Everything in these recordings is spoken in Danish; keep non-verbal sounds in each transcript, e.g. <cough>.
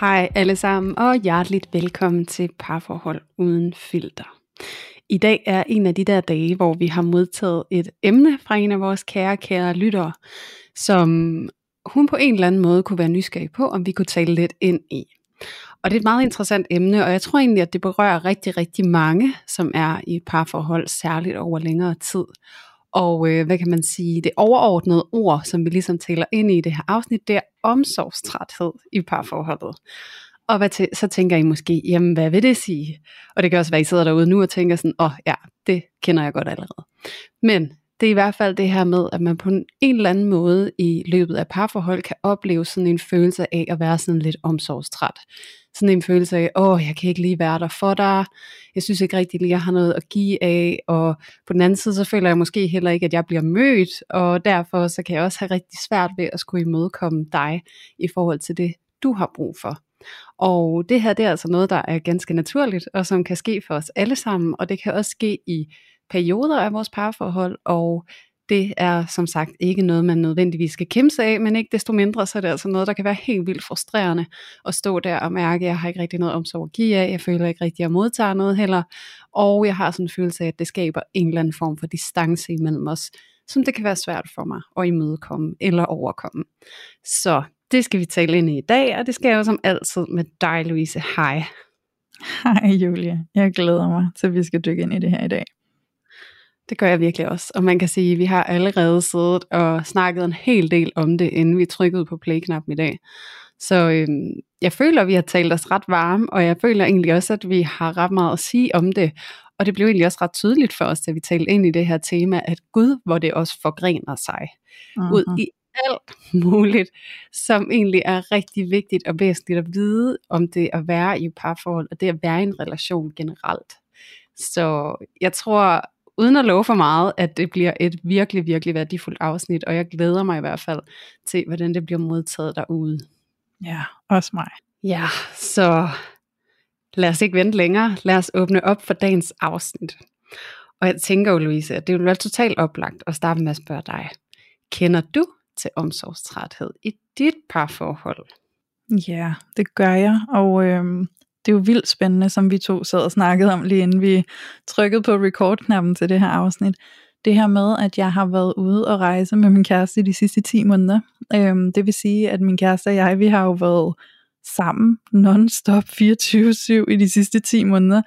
Hej alle sammen, og hjerteligt velkommen til Parforhold Uden Filter. I dag er en af de der dage, hvor vi har modtaget et emne fra en af vores kære, kære lyttere, som hun på en eller anden måde kunne være nysgerrig på, om vi kunne tale lidt ind i. Og det er et meget interessant emne, og jeg tror egentlig, at det berører rigtig, rigtig mange, som er i parforhold, særligt over længere tid. Og øh, hvad kan man sige, det overordnede ord, som vi ligesom taler ind i det her afsnit, det er omsorgstræthed i parforholdet. Og hvad til, så tænker I måske, jamen hvad vil det sige? Og det kan også være, at I sidder derude nu og tænker sådan, åh oh, ja, det kender jeg godt allerede. Men det er i hvert fald det her med, at man på en eller anden måde i løbet af parforhold kan opleve sådan en følelse af at være sådan lidt omsorgstræt. Sådan en følelse af, åh, jeg kan ikke lige være der for dig. Jeg synes ikke rigtig lige, jeg har noget at give af. Og på den anden side, så føler jeg måske heller ikke, at jeg bliver mødt. Og derfor så kan jeg også have rigtig svært ved at skulle imødekomme dig i forhold til det, du har brug for. Og det her, det er altså noget, der er ganske naturligt, og som kan ske for os alle sammen, og det kan også ske i perioder af vores parforhold, og det er som sagt ikke noget, man nødvendigvis skal kæmpe af, men ikke desto mindre, så er det altså noget, der kan være helt vildt frustrerende at stå der og mærke, at jeg har ikke rigtig noget omsorg at give af, jeg føler ikke rigtig, at jeg modtager noget heller, og jeg har sådan en følelse af, at det skaber en eller anden form for distance imellem os, som det kan være svært for mig at imødekomme eller overkomme. Så det skal vi tale ind i i dag, og det skal jeg jo som altid med dig, Louise. Hej. Hej Julie, jeg glæder mig til, at vi skal dykke ind i det her i dag. Det gør jeg virkelig også. Og man kan sige, at vi har allerede siddet og snakket en hel del om det, inden vi trykkede på play-knappen i dag. Så øhm, jeg føler, at vi har talt os ret varme, og jeg føler egentlig også, at vi har ret meget at sige om det. Og det blev egentlig også ret tydeligt for os, da vi talte ind i det her tema, at Gud, hvor det også forgrener sig Mhm. ud i alt muligt, som egentlig er rigtig vigtigt og væsentligt at vide om det at være i et parforhold, og det at være i en relation generelt. Så jeg tror, uden at love for meget, at det bliver et virkelig, virkelig værdifuldt afsnit, og jeg glæder mig i hvert fald til, hvordan det bliver modtaget derude. Ja, også mig. Ja, så lad os ikke vente længere. Lad os åbne op for dagens afsnit. Og jeg tænker jo, Louise, at det vil være totalt oplagt at starte med at spørge dig. Kender du til omsorgstræthed i dit parforhold? Ja, det gør jeg, og øhm, det er jo vildt spændende, som vi to sad og snakkede om, lige inden vi trykkede på record-knappen til det her afsnit. Det her med, at jeg har været ude og rejse med min kæreste de sidste 10 måneder. Øhm, det vil sige, at min kæreste og jeg, vi har jo været sammen non-stop 24-7 i de sidste 10 måneder,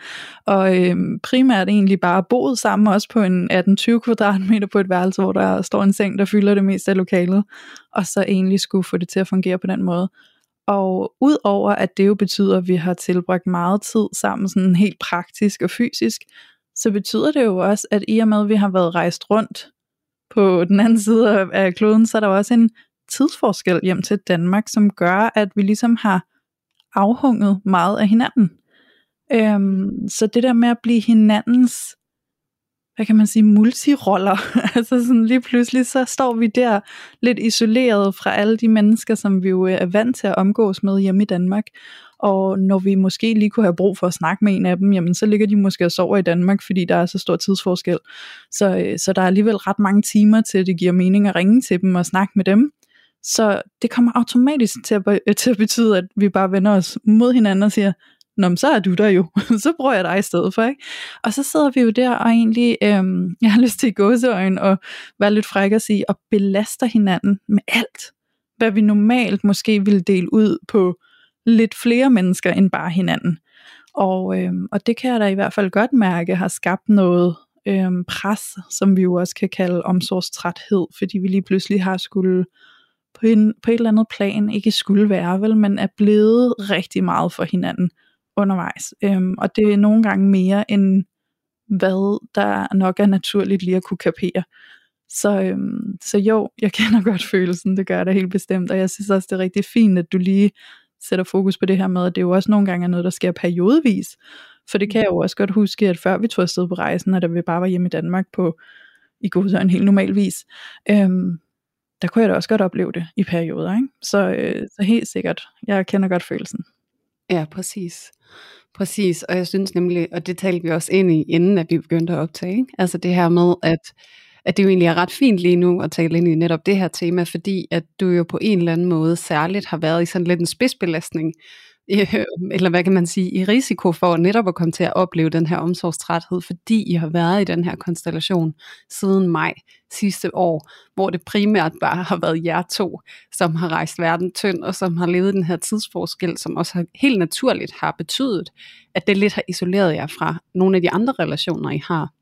og øhm, primært egentlig bare boet sammen, også på en 18-20 kvadratmeter på et værelse, hvor der står en seng, der fylder det meste af lokalet, og så egentlig skulle få det til at fungere på den måde. Og udover at det jo betyder, at vi har tilbragt meget tid sammen, sådan helt praktisk og fysisk, så betyder det jo også, at i og med, at vi har været rejst rundt på den anden side af- kloden, så er der også en tidsforskel hjem til Danmark, som gør, at vi ligesom har afhunget meget af hinanden. Øhm, så det der med at blive hinandens, hvad kan man sige, multiroller, <laughs> altså sådan lige pludselig, så står vi der lidt isoleret fra alle de mennesker, som vi jo øh, er vant til at omgås med hjemme i Danmark. Og når vi måske lige kunne have brug for at snakke med en af dem, jamen så ligger de måske og sover i Danmark, fordi der er så stor tidsforskel. Så, øh, så der er alligevel ret mange timer til, at det giver mening at ringe til dem og snakke med dem. Så det kommer automatisk til at, til at betyde, at vi bare vender os mod hinanden og siger, Nå, men så er du der jo, <laughs> så bruger jeg dig i stedet for, ikke? Og så sidder vi jo der og egentlig, øhm, <laughs> jeg har lyst til i gåseøjne og være lidt fræk og sige, og belaster hinanden med alt, hvad vi normalt måske ville dele ud på lidt flere mennesker end bare hinanden. Og, øhm, og det kan jeg da i hvert fald godt mærke har skabt noget øhm, pres, som vi jo også kan kalde omsorgstræthed, fordi vi lige pludselig har skulle på, en, på et eller andet plan, ikke skulle være vel, men er blevet rigtig meget for hinanden undervejs. Øhm, og det er nogle gange mere end hvad der nok er naturligt lige at kunne kapere. Så, øhm, så jo, jeg kender <laughs> godt følelsen, det gør det helt bestemt, og jeg synes også, det er rigtig fint, at du lige sætter fokus på det her med, at det jo også nogle gange er noget, der sker periodevis. For det kan jeg jo også godt huske, at før vi tog afsted på rejsen, og da vi bare var hjemme i Danmark på i god en helt normal vis, øhm, der kunne jeg da også godt opleve det i perioder. Ikke? Så, øh, så helt sikkert, jeg kender godt følelsen. Ja, præcis. Præcis, og jeg synes nemlig, og det talte vi også ind i, inden at vi begyndte at optage, ikke? altså det her med, at, at det jo egentlig er ret fint lige nu at tale ind i netop det her tema, fordi at du jo på en eller anden måde særligt har været i sådan lidt en spidsbelastning <laughs> Øh, eller hvad kan man sige, i risiko for netop at komme til at opleve den her omsorgstræthed, fordi I har været i den her konstellation siden maj sidste år, hvor det primært bare har været jer to, som har rejst verden tynd, og som har levet den her tidsforskel, som også har, helt naturligt har betydet, at det lidt har isoleret jer fra nogle af de andre relationer, I har.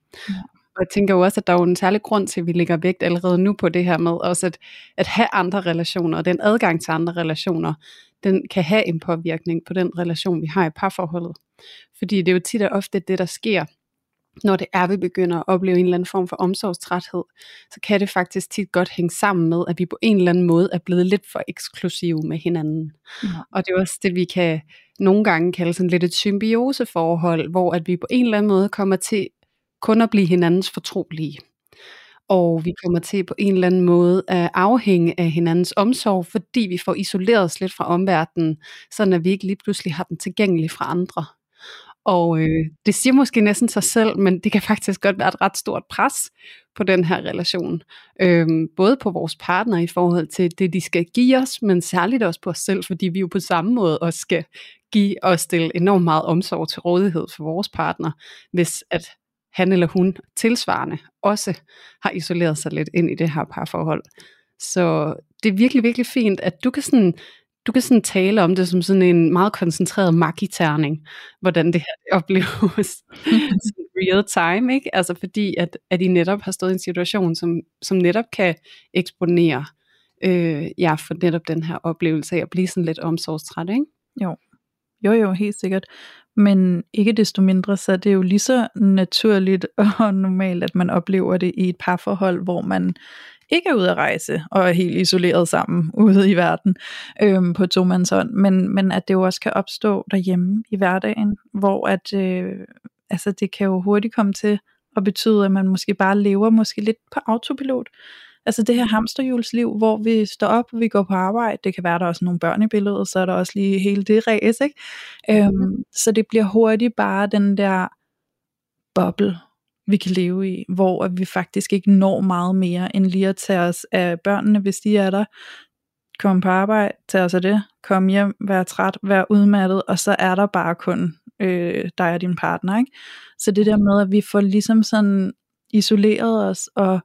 Og jeg tænker jo også, at der er jo en særlig grund til, at vi lægger vægt allerede nu på det her med også at, at have andre relationer, og den adgang til andre relationer, den kan have en påvirkning på den relation, vi har i parforholdet. Fordi det er jo tit og ofte det, der sker, når det er, vi begynder at opleve en eller anden form for omsorgstræthed, så kan det faktisk tit godt hænge sammen med, at vi på en eller anden måde er blevet lidt for eksklusive med hinanden. Ja. Og det er også det, vi kan nogle gange kalde sådan lidt et symbioseforhold, hvor at vi på en eller anden måde kommer til kun at blive hinandens fortrolige og vi kommer til på en eller anden måde at afhænge af hinandens omsorg, fordi vi får isoleret os lidt fra omverdenen, sådan at vi ikke lige pludselig har den tilgængelig fra andre. Og øh, det siger måske næsten sig selv, men det kan faktisk godt være et ret stort pres på den her relation. Øhm, både på vores partner i forhold til det, de skal give os, men særligt også på os selv, fordi vi jo på samme måde også skal give og stille enormt meget omsorg til rådighed for vores partner, hvis at han eller hun tilsvarende også har isoleret sig lidt ind i det her parforhold. Så det er virkelig, virkelig fint, at du kan sådan, du kan sådan tale om det som sådan en meget koncentreret magiterning, hvordan det her opleves <laughs> real time, ikke? Altså fordi, at, at I netop har stået i en situation, som, som netop kan eksponere øh, ja, for netop den her oplevelse af at blive sådan lidt omsorgstræt, ikke? Jo. Jo, jo, helt sikkert. Men ikke desto mindre, så er det jo lige så naturligt <laughs> og normalt, at man oplever det i et parforhold, hvor man ikke er ude at rejse og er helt isoleret sammen <laughs> ude i verden øhm, på tomandshånd, men, men at det jo også kan opstå derhjemme i hverdagen, hvor at, øh, altså det kan jo hurtigt komme til at betyde, at man måske bare lever måske lidt på autopilot. Altså det her hamsterhjulsliv, hvor vi står op, vi går på arbejde, det kan være, der er også nogle børn i billedet, så er der også lige hele det ræs, ikke? Mm. Øhm, så det bliver hurtigt bare den der boble, vi kan leve i, hvor vi faktisk ikke når meget mere, end lige at tage os af børnene, hvis de er der, komme på arbejde, tage os af det, komme hjem, være træt, være udmattet, og så er der bare kun øh, dig og din partner, ikke? Så det der med, at vi får ligesom sådan isoleret os, og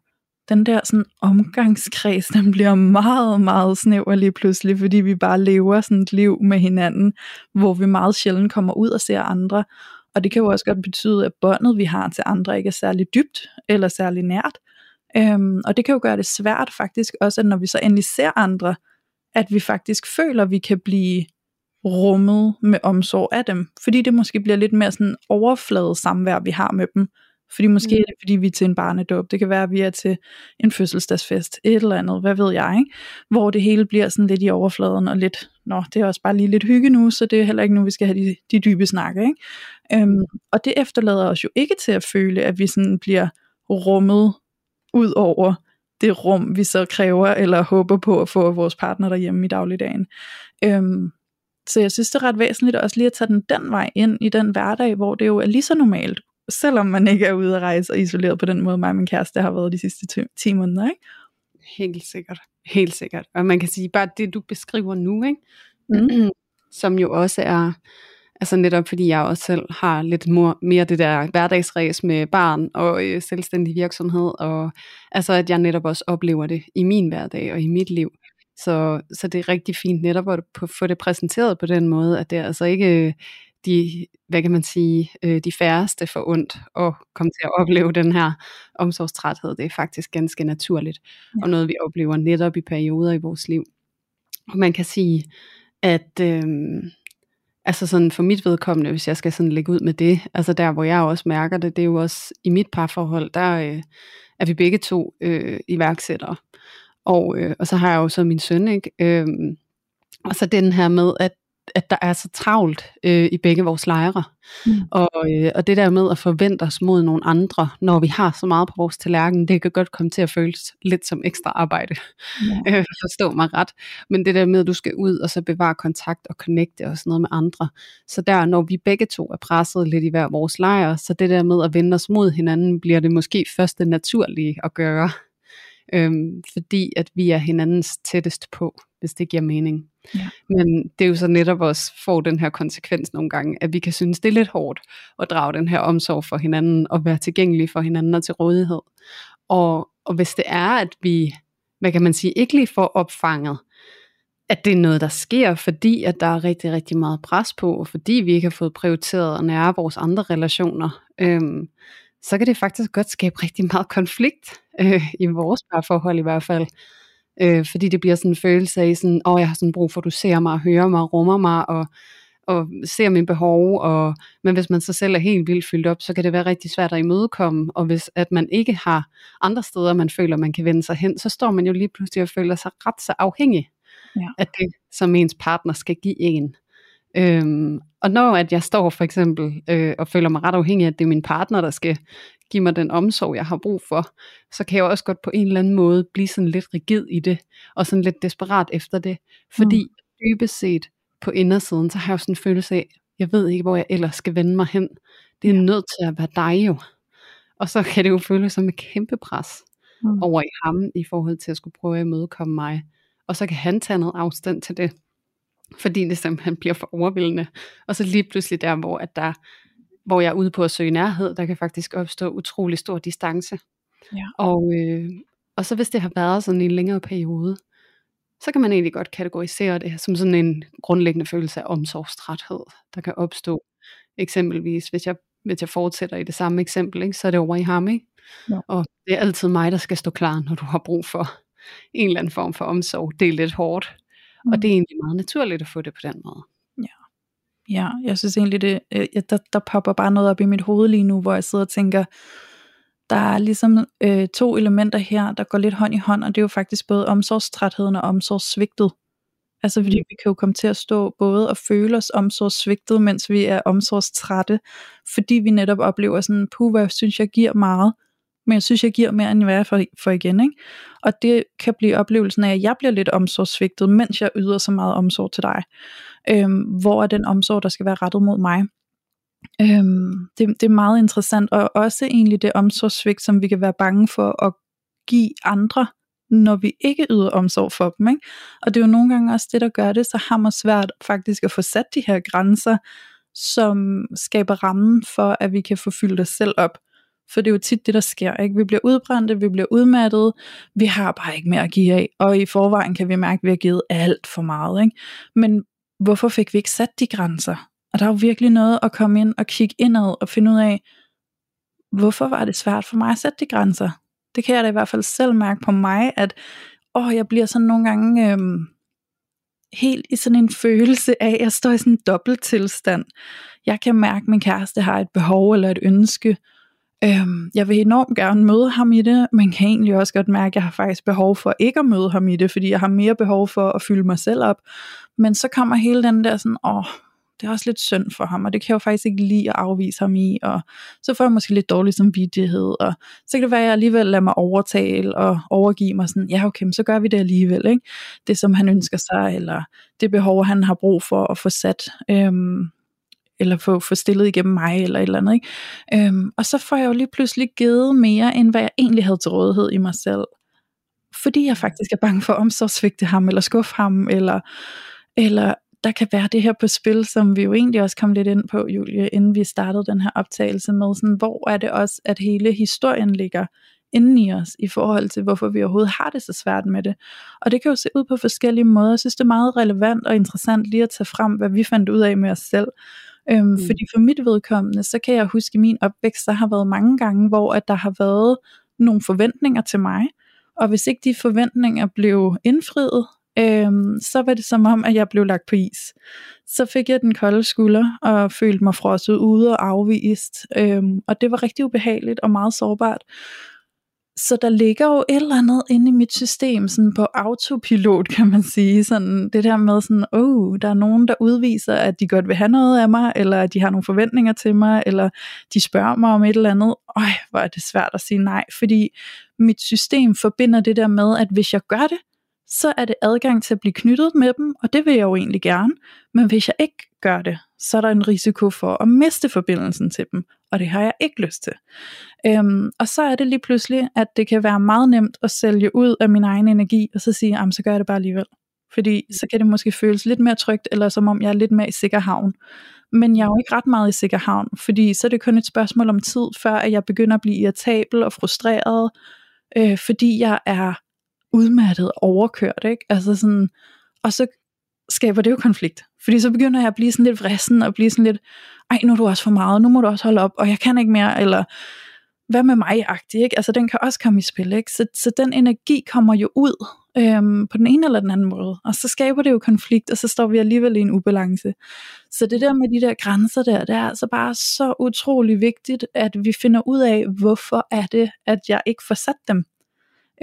den der sådan omgangskreds, den bliver meget, meget snæver lige pludselig, fordi vi bare lever sådan et liv med hinanden, hvor vi meget sjældent kommer ud og ser andre. Og det kan jo også godt betyde, at båndet, vi har til andre, ikke er særlig dybt eller særlig nært. Øhm, og det kan jo gøre det svært faktisk også, at når vi så endelig ser andre, at vi faktisk føler, at vi kan blive rummet med omsorg af dem. Fordi det måske bliver lidt mere sådan overflade samvær, vi har med dem, fordi måske mm. er det, fordi vi er til en barnedåb. Det kan være, at vi er til en fødselsdagsfest. Et eller andet, hvad ved jeg, ikke? Hvor det hele bliver sådan lidt i overfladen, og lidt, nå, det er også bare lige lidt hygge nu, så det er heller ikke nu, vi skal have de, de dybe snakke, ikke? Øhm, og det efterlader os jo ikke til at føle, at vi sådan bliver rummet ud over det rum, vi så kræver eller håber på at få af vores partner derhjemme i dagligdagen. Øhm, så jeg synes, det er ret væsentligt også lige at tage den den vej ind i den hverdag, hvor det jo er lige så normalt, selvom man ikke er ude at rejse og isoleret på den måde, mig og min kæreste har været de sidste 10 måneder, ikke? Helt sikkert. Helt sikkert. Og man kan sige, bare det du beskriver nu, ikke? Mm. <clears throat> som jo også er, altså netop fordi jeg også selv har lidt mere det der hverdagsræs med barn og øh, selvstændig virksomhed, og altså at jeg netop også oplever det i min hverdag og i mit liv. Så, så det er rigtig fint netop at få det præsenteret på den måde, at det er altså ikke de, hvad kan man sige, øh, de færreste for ondt at komme til at opleve den her omsorgstræthed. Det er faktisk ganske naturligt, ja. og noget vi oplever netop i perioder i vores liv. Og man kan sige, at, øh, altså sådan for mit vedkommende, hvis jeg skal sådan lægge ud med det, altså der hvor jeg også mærker det, det er jo også i mit parforhold, der øh, er vi begge to øh, iværksættere. Og, øh, og så har jeg jo så min søn, ikke? Øh, og så den her med, at at der er så travlt øh, i begge vores lejre. Mm. Og, øh, og det der med at forvente os mod nogle andre, når vi har så meget på vores tallerken, det kan godt komme til at føles lidt som ekstra arbejde. Ja. <laughs> Øh, forstå mig ret. Men det der med, at du skal ud og så bevare kontakt og connecte og sådan noget med andre. Så der, når vi begge to er presset lidt i hver vores lejre, så det der med at vende os mod hinanden, bliver det måske først det naturlige at gøre. Øhm, fordi at vi er hinandens tættest på, hvis det giver mening. Ja. Men det er jo så netop også får den her konsekvens nogle gange, at vi kan synes, det er lidt hårdt at drage den her omsorg for hinanden, og være tilgængelige for hinanden og til rådighed. Og, og hvis det er, at vi, hvad kan man sige, ikke lige får opfanget, at det er noget, der sker, fordi at der er rigtig, rigtig meget pres på, og fordi vi ikke har fået prioriteret at nære vores andre relationer, øhm, så kan det faktisk godt skabe rigtig meget konflikt, øh, i vores parforhold i hvert fald. Øh, fordi det bliver sådan en følelse af, sådan, åh, jeg har sådan brug for, at du ser mig, hører mig, rummer mig, og, og ser mine behov. Og, men hvis man så selv er helt vildt fyldt op, så kan det være rigtig svært at imødekomme. Og hvis at man ikke har andre steder, man føler, man kan vende sig hen, så står man jo lige pludselig og føler sig ret så afhængig ja. af det, som ens partner skal give en. Øhm, og når at jeg står for eksempel øh, og føler mig ret afhængig af, at det er min partner, der skal give mig den omsorg, jeg har brug for, så kan jeg også godt på en eller anden måde blive sådan lidt rigid i det, og sådan lidt desperat efter det. Fordi mm. dybest set på indersiden, så har jeg jo sådan en følelse af, jeg ved ikke, hvor jeg ellers skal vende mig hen. Det er ja. nødt til at være dig jo. Og så kan det jo føles som et kæmpe pres mm. over i ham, i forhold til at skulle prøve at imødekomme mig. Og så kan han tage noget afstand til det fordi det simpelthen bliver for overvældende. Og så lige pludselig der, hvor, at der, hvor jeg er ude på at søge nærhed, der kan faktisk opstå utrolig stor distance. Ja. Og, øh, og så hvis det har været sådan en længere periode, så kan man egentlig godt kategorisere det som sådan en grundlæggende følelse af omsorgstræthed, der kan opstå. Eksempelvis, hvis jeg, hvis jeg fortsætter i det samme eksempel, ikke, så er det over i ham, ikke? Ja. Og det er altid mig, der skal stå klar, når du har brug for en eller anden form for omsorg. Det er lidt hårdt, Mm. Og det er egentlig meget naturligt at få det på den måde. Ja, jeg synes egentlig, det, øh, der, der popper bare noget op i mit hoved lige nu, hvor jeg sidder og tænker, der er ligesom øh, to elementer her, der går lidt hånd i hånd, og det er jo faktisk både omsorgstrætheden og omsorgssvigtet. Altså fordi mm. vi kan jo komme til at stå både og føle os omsorgssvigtet, mens vi er omsorgstrætte, fordi vi netop oplever sådan, puh, hvad synes jeg giver meget, men jeg synes, jeg giver mere, end hvad jeg får, for igen. Ikke? Og det kan blive oplevelsen af, at jeg bliver lidt omsorgsvigtet, mens jeg yder så meget omsorg til dig. Øhm, hvor er den omsorg, der skal være rettet mod mig? Øhm, det, det er meget interessant, og også egentlig det omsorgssvigt, som vi kan være bange for at give andre, når vi ikke yder omsorg for dem. Ikke? Og det er jo nogle gange også det, der gør det så hammer svært faktisk at få sat de her grænser, som skaber rammen for, at vi kan få fyldt os selv op. For det er jo tit det, der sker. Ikke? Vi bliver udbrændte, vi bliver udmattet, vi har bare ikke mere at give af, og i forvejen kan vi mærke, at vi har givet alt for meget. Ikke? Men hvorfor fik vi ikke sat de grænser? Og der er jo virkelig noget at komme ind og kigge indad og finde ud af, hvorfor var det svært for mig at sætte de grænser? Det kan jeg da i hvert fald selv mærke på mig, at åh, jeg bliver sådan nogle gange øhm, helt i sådan en følelse af, at jeg står i sådan en dobbelt tilstand. Jeg kan mærke, at min kæreste har et behov eller et ønske, Øhm, jeg vil enormt gerne møde ham i det, men kan egentlig også godt mærke, at jeg har faktisk behov for ikke at møde ham i det, fordi jeg har mere behov for at fylde mig selv op. Men så kommer hele den der sådan, åh, det er også lidt synd for ham, og det kan jeg jo faktisk ikke lide at afvise ham i, og så får jeg måske lidt dårlig samvittighed, og så kan det være, at jeg alligevel lader mig overtale og overgive mig sådan, ja okay, så gør vi det alligevel, ikke? det som han ønsker sig, eller det behov, han har brug for at få sat. Øhm, eller få, få stillet igennem mig, eller et eller andet. Ikke? Øhm, og så får jeg jo lige pludselig givet mere, end hvad jeg egentlig havde til rådighed i mig selv. Fordi jeg faktisk er bange for at omsorgsvigte ham, eller skuffe ham, eller, eller der kan være det her på spil, som vi jo egentlig også kom lidt ind på, Julie, inden vi startede den her optagelse med, sådan, hvor er det også, at hele historien ligger inden i os, i forhold til, hvorfor vi overhovedet har det så svært med det. Og det kan jo se ud på forskellige måder. Jeg synes, det er meget relevant og interessant lige at tage frem, hvad vi fandt ud af med os selv. Øhm, mm. Fordi for mit vedkommende, så kan jeg huske min opvækst, der har været mange gange, hvor at der har været nogle forventninger til mig, og hvis ikke de forventninger blev indfriet, øhm, så var det som om, at jeg blev lagt på is. Så fik jeg den kolde skulder og følte mig frosset ude og afvist. Øhm, og det var rigtig ubehageligt og meget sårbart. Så der ligger jo et eller andet inde i mit system, sådan på autopilot, kan man sige. Sådan det der med sådan, oh, der er nogen, der udviser, at de godt vil have noget af mig, eller at de har nogle forventninger til mig, eller de spørger mig om et eller andet. Øj, hvor er det svært at sige nej, fordi mit system forbinder det der med, at hvis jeg gør det, så er det adgang til at blive knyttet med dem, og det vil jeg jo egentlig gerne. Men hvis jeg ikke gør det, så er der en risiko for at miste forbindelsen til dem, og det har jeg ikke lyst til. Øhm, og så er det lige pludselig, at det kan være meget nemt at sælge ud af min egen energi, og så sige, så gør jeg det bare alligevel. Fordi så kan det måske føles lidt mere trygt, eller som om jeg er lidt mere i sikker havn. Men jeg er jo ikke ret meget i sikker havn, fordi så er det kun et spørgsmål om tid, før at jeg begynder at blive irritabel og frustreret, øh, fordi jeg er udmattet og overkørt, ikke? Altså sådan, og så skaber det jo konflikt. Fordi så begynder jeg at blive sådan lidt vrissen, og blive sådan lidt, ej, nu er du også for meget, nu må du også holde op, og jeg kan ikke mere, eller hvad med mig-agtig, ikke? Altså den kan også komme i spil, ikke? Så, så den energi kommer jo ud øhm, på den ene eller den anden måde, og så skaber det jo konflikt, og så står vi alligevel i en ubalance. Så det der med de der grænser der, det er altså bare så utrolig vigtigt, at vi finder ud af, hvorfor er det, at jeg ikke får sat dem.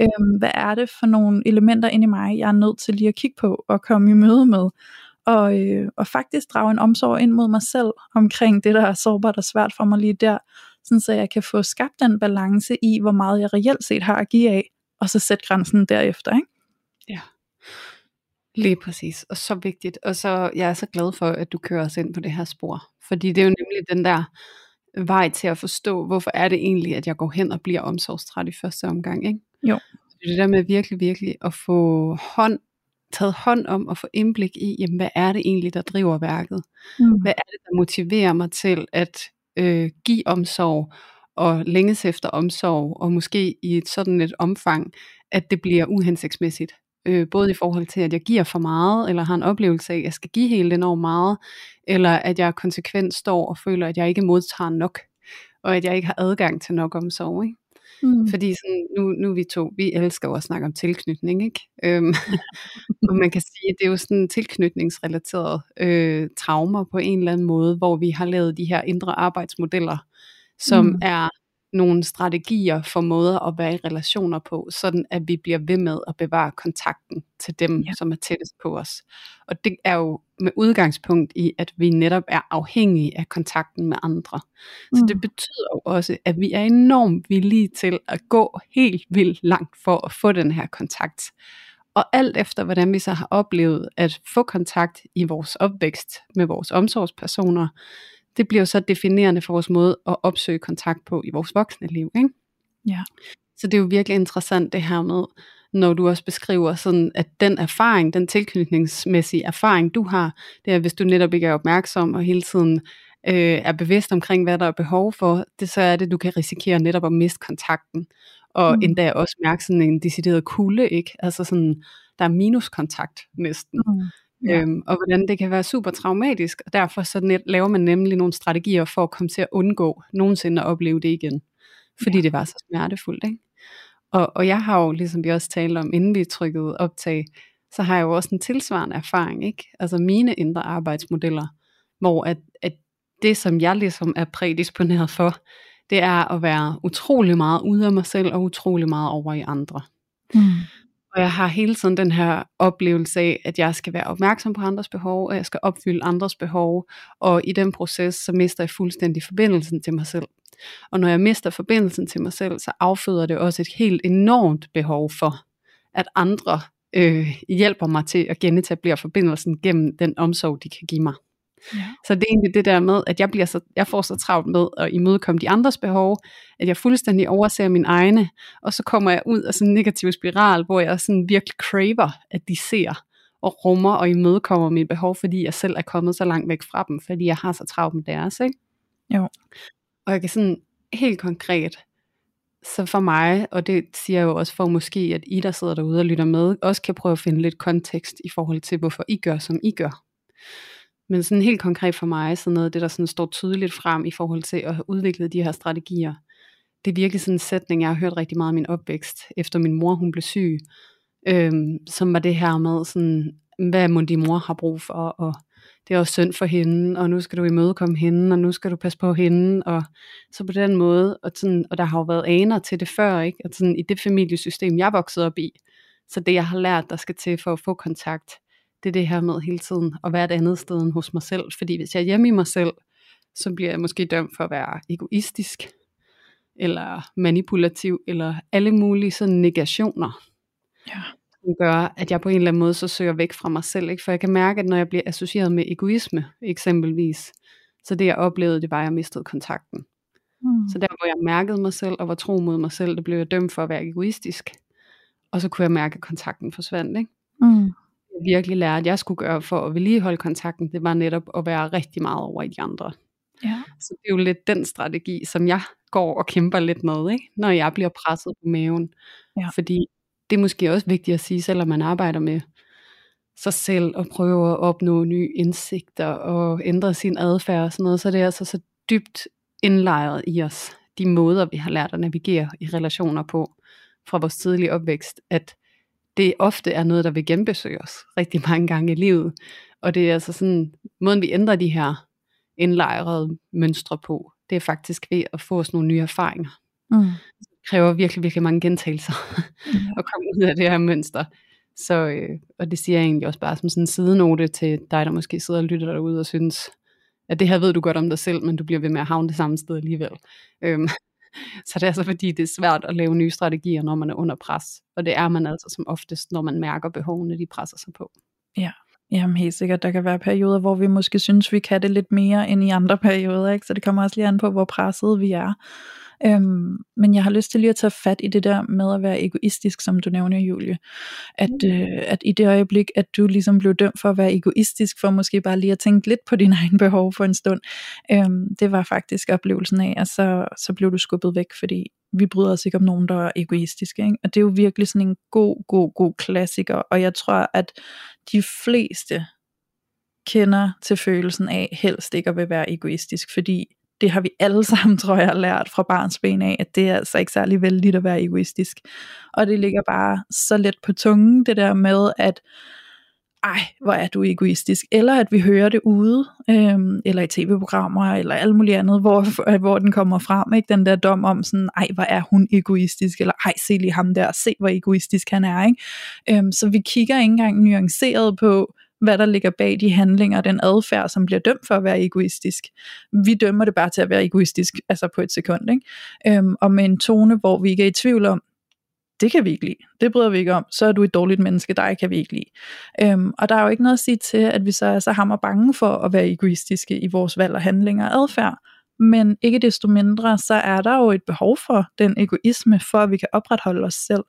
Øhm, hvad er det for nogle elementer inde i mig, jeg er nødt til lige at kigge på og komme i møde med. Og, øh, og faktisk drage en omsorg ind mod mig selv omkring det, der er sårbart og svært for mig lige der, sådan så jeg kan få skabt den balance i, hvor meget jeg reelt set har at give af, og så sætte grænsen derefter. Ikke? Ja, lige præcis. Og så vigtigt. Og så jeg er så glad for, at du kører os ind på det her spor. Fordi det er jo nemlig den der vej til at forstå, hvorfor er det egentlig, at jeg går hen og bliver omsorgstræt i første omgang. Ikke? Jo. Det der med virkelig, virkelig at få hånd, taget hånd om og få indblik i, jamen, hvad er det egentlig, der driver værket? Mm. Hvad er det, der motiverer mig til at øh, give omsorg og længes efter omsorg, og måske i et sådan et omfang, at det bliver uhensigtsmæssigt. Øh, både i forhold til, at jeg giver for meget, eller har en oplevelse af, at jeg skal give helt enormt meget, eller at jeg konsekvent står og føler, at jeg ikke modtager nok, og at jeg ikke har adgang til nok omsorg. Ikke? Mm. Fordi sådan, nu, nu vi to, vi elsker jo at snakke om tilknytning, ikke? Øhm, <laughs> og man kan sige, at det er jo sådan tilknytningsrelateret øh, traumer på en eller anden måde, hvor vi har lavet de her indre arbejdsmodeller, som mm. er nogle strategier for måder at være i relationer på, sådan at vi bliver ved med at bevare kontakten til dem, ja. som er tættest på os. Og det er jo med udgangspunkt i, at vi netop er afhængige af kontakten med andre. Mm. Så det betyder jo også, at vi er enormt villige til at gå helt vildt langt for at få den her kontakt. Og alt efter, hvordan vi så har oplevet at få kontakt i vores opvækst med vores omsorgspersoner, det bliver så definerende for vores måde at opsøge kontakt på i vores voksne liv. Ikke? Ja. Så det er jo virkelig interessant det her med, når du også beskriver sådan, at den erfaring, den tilknytningsmæssige erfaring, du har, det er, hvis du netop ikke er opmærksom og hele tiden øh, er bevidst omkring, hvad der er behov for, det så er det, du kan risikere netop at miste kontakten. Og mm. endda også mærke sådan en decideret kulde, ikke? Altså sådan, der er minuskontakt næsten. Mm. Ja. Øhm, og hvordan det kan være super traumatisk, og derfor så net, laver man nemlig nogle strategier for at komme til at undgå nogensinde at opleve det igen, fordi ja. det var så smertefuldt. Ikke? Og, og jeg har jo, ligesom vi også talte om, inden vi trykkede optag, så har jeg jo også en tilsvarende erfaring, ikke? altså mine indre arbejdsmodeller, hvor at, at det, som jeg ligesom er prædisponeret for, det er at være utrolig meget ude af mig selv, og utrolig meget over i andre. Mm. Og jeg har hele tiden den her oplevelse af, at jeg skal være opmærksom på andres behov, og jeg skal opfylde andres behov, og i den proces, så mister jeg fuldstændig forbindelsen til mig selv. Og når jeg mister forbindelsen til mig selv, så afføder det også et helt enormt behov for, at andre øh, hjælper mig til at genetablere forbindelsen gennem den omsorg, de kan give mig. Ja. Så det er egentlig det der med, at jeg, bliver så, jeg får så travlt med at imødekomme de andres behov, at jeg fuldstændig overser min egne, og så kommer jeg ud af sådan en negativ spiral, hvor jeg sådan virkelig craver, at de ser og rummer og imødekommer mine behov, fordi jeg selv er kommet så langt væk fra dem, fordi jeg har så travlt med deres, ikke? Jo. Og jeg kan sådan helt konkret, så for mig, og det siger jeg jo også for måske, at I, der sidder derude og lytter med, også kan prøve at finde lidt kontekst i forhold til, hvorfor I gør, som I gør. Men sådan helt konkret for mig, så noget af det, der sådan står tydeligt frem i forhold til at have udviklet de her strategier, det er virkelig sådan en sætning, jeg har hørt rigtig meget i min opvækst, efter min mor hun blev syg. øhm, som var det her med sådan, hvad må din mor har brug for, og det er også synd for hende, og nu skal du imødekomme hende, og nu skal du passe på hende, og så på den måde, og, sådan, og der har jo været aner til det før, ikke? Og sådan, i det familiesystem, jeg voksede op i, så det jeg har lært, der skal til for at få kontakt, det er det her med hele tiden at være et andet sted end hos mig selv, fordi hvis jeg er hjemme i mig selv, så bliver jeg måske dømt for at være egoistisk, eller manipulativ, eller alle mulige sådan negationer. Ja som gør, at jeg på en eller anden måde så søger væk fra mig selv. Ikke? For jeg kan mærke, at når jeg bliver associeret med egoisme, eksempelvis, så det jeg oplevede, det var, at jeg mistede kontakten. Mm. Så der, hvor jeg mærkede mig selv, og var tro mod mig selv, der blev jeg dømt for at være egoistisk. Og så kunne jeg mærke, at kontakten forsvandt. Ikke? Mm. Virkelig lærte, at jeg skulle gøre for at vedligeholde kontakten, det var netop at være rigtig meget over i de andre. Ja. Så det er jo lidt den strategi, som jeg går og kæmper lidt med, ikke? når jeg bliver presset på maven. Ja. Fordi det er måske også vigtigt at sige, selvom man arbejder med sig selv og prøver at opnå nye indsigter og ændre sin adfærd og sådan noget, så er det altså så dybt indlejret i os, de måder vi har lært at navigere i relationer på fra vores tidlige opvækst, at det ofte er noget, der vil genbesøge os rigtig mange gange i livet. Og det er altså sådan, måden vi ændrer de her indlejrede mønstre på, det er faktisk ved at få os nogle nye erfaringer. Mm kræver virkelig, virkelig mange gentagelser mm. at komme ud af det her mønster. Så, øh, og det siger jeg egentlig også bare som sådan en sidenote til dig, der måske sidder og lytter derude og synes, at det her ved du godt om dig selv, men du bliver ved med at havne det samme sted alligevel. Øhm, så det er altså fordi, det er svært at lave nye strategier, når man er under pres. Og det er man altså som oftest, når man mærker behovene, de presser sig på. Ja, Jamen helt sikkert, der kan være perioder, hvor vi måske synes, vi kan det lidt mere end i andre perioder, ikke? så det kommer også lige an på, hvor presset vi er. Øhm, men jeg har lyst til lige at tage fat i det der med at være egoistisk, som du nævner, Julie. At, mm. øh, at i det øjeblik, at du ligesom blev dømt for at være egoistisk, for måske bare lige at tænke lidt på dine <laughs> egne behov for en stund, øhm, det var faktisk oplevelsen af, at så, så blev du skubbet væk, fordi vi bryder os ikke om nogen, der er egoistiske. Ikke? Og det er jo virkelig sådan en god, god, god klassiker, og jeg tror, at de fleste kender til følelsen af helst ikke at vil være egoistisk, fordi det har vi alle <laughs> sammen, tror jeg, lært fra barns ben af, at det er altså ikke særlig vældigt at være egoistisk. Og det ligger bare så let på tungen, det der med, at ej, hvor er du egoistisk, eller at vi hører det ude, øhm, eller i tv-programmer, eller alt muligt andet, hvor, <laughs> hvor den kommer frem, ikke? den der dom om sådan, ej, hvor er hun egoistisk, eller ej, se lige ham der, se hvor egoistisk han er, ikke? Øhm, så vi kigger ikke engang nuanceret på, hvad der ligger bag de handlinger, den adfærd, som bliver dømt for at være egoistisk. Vi dømmer det bare til at være egoistisk, altså på et sekund, ikke? Øhm, og med en tone, hvor vi ikke er i tvivl om, det kan vi ikke lide, det bryder vi ikke om, så er du et dårligt menneske, dig kan vi ikke lide. Øhm, og der er jo ikke noget at sige til, at vi så er så hammer bange for at være egoistiske i vores valg og handlinger og adfærd, men ikke desto mindre, så er der jo et behov for den egoisme, for at vi kan opretholde os selv.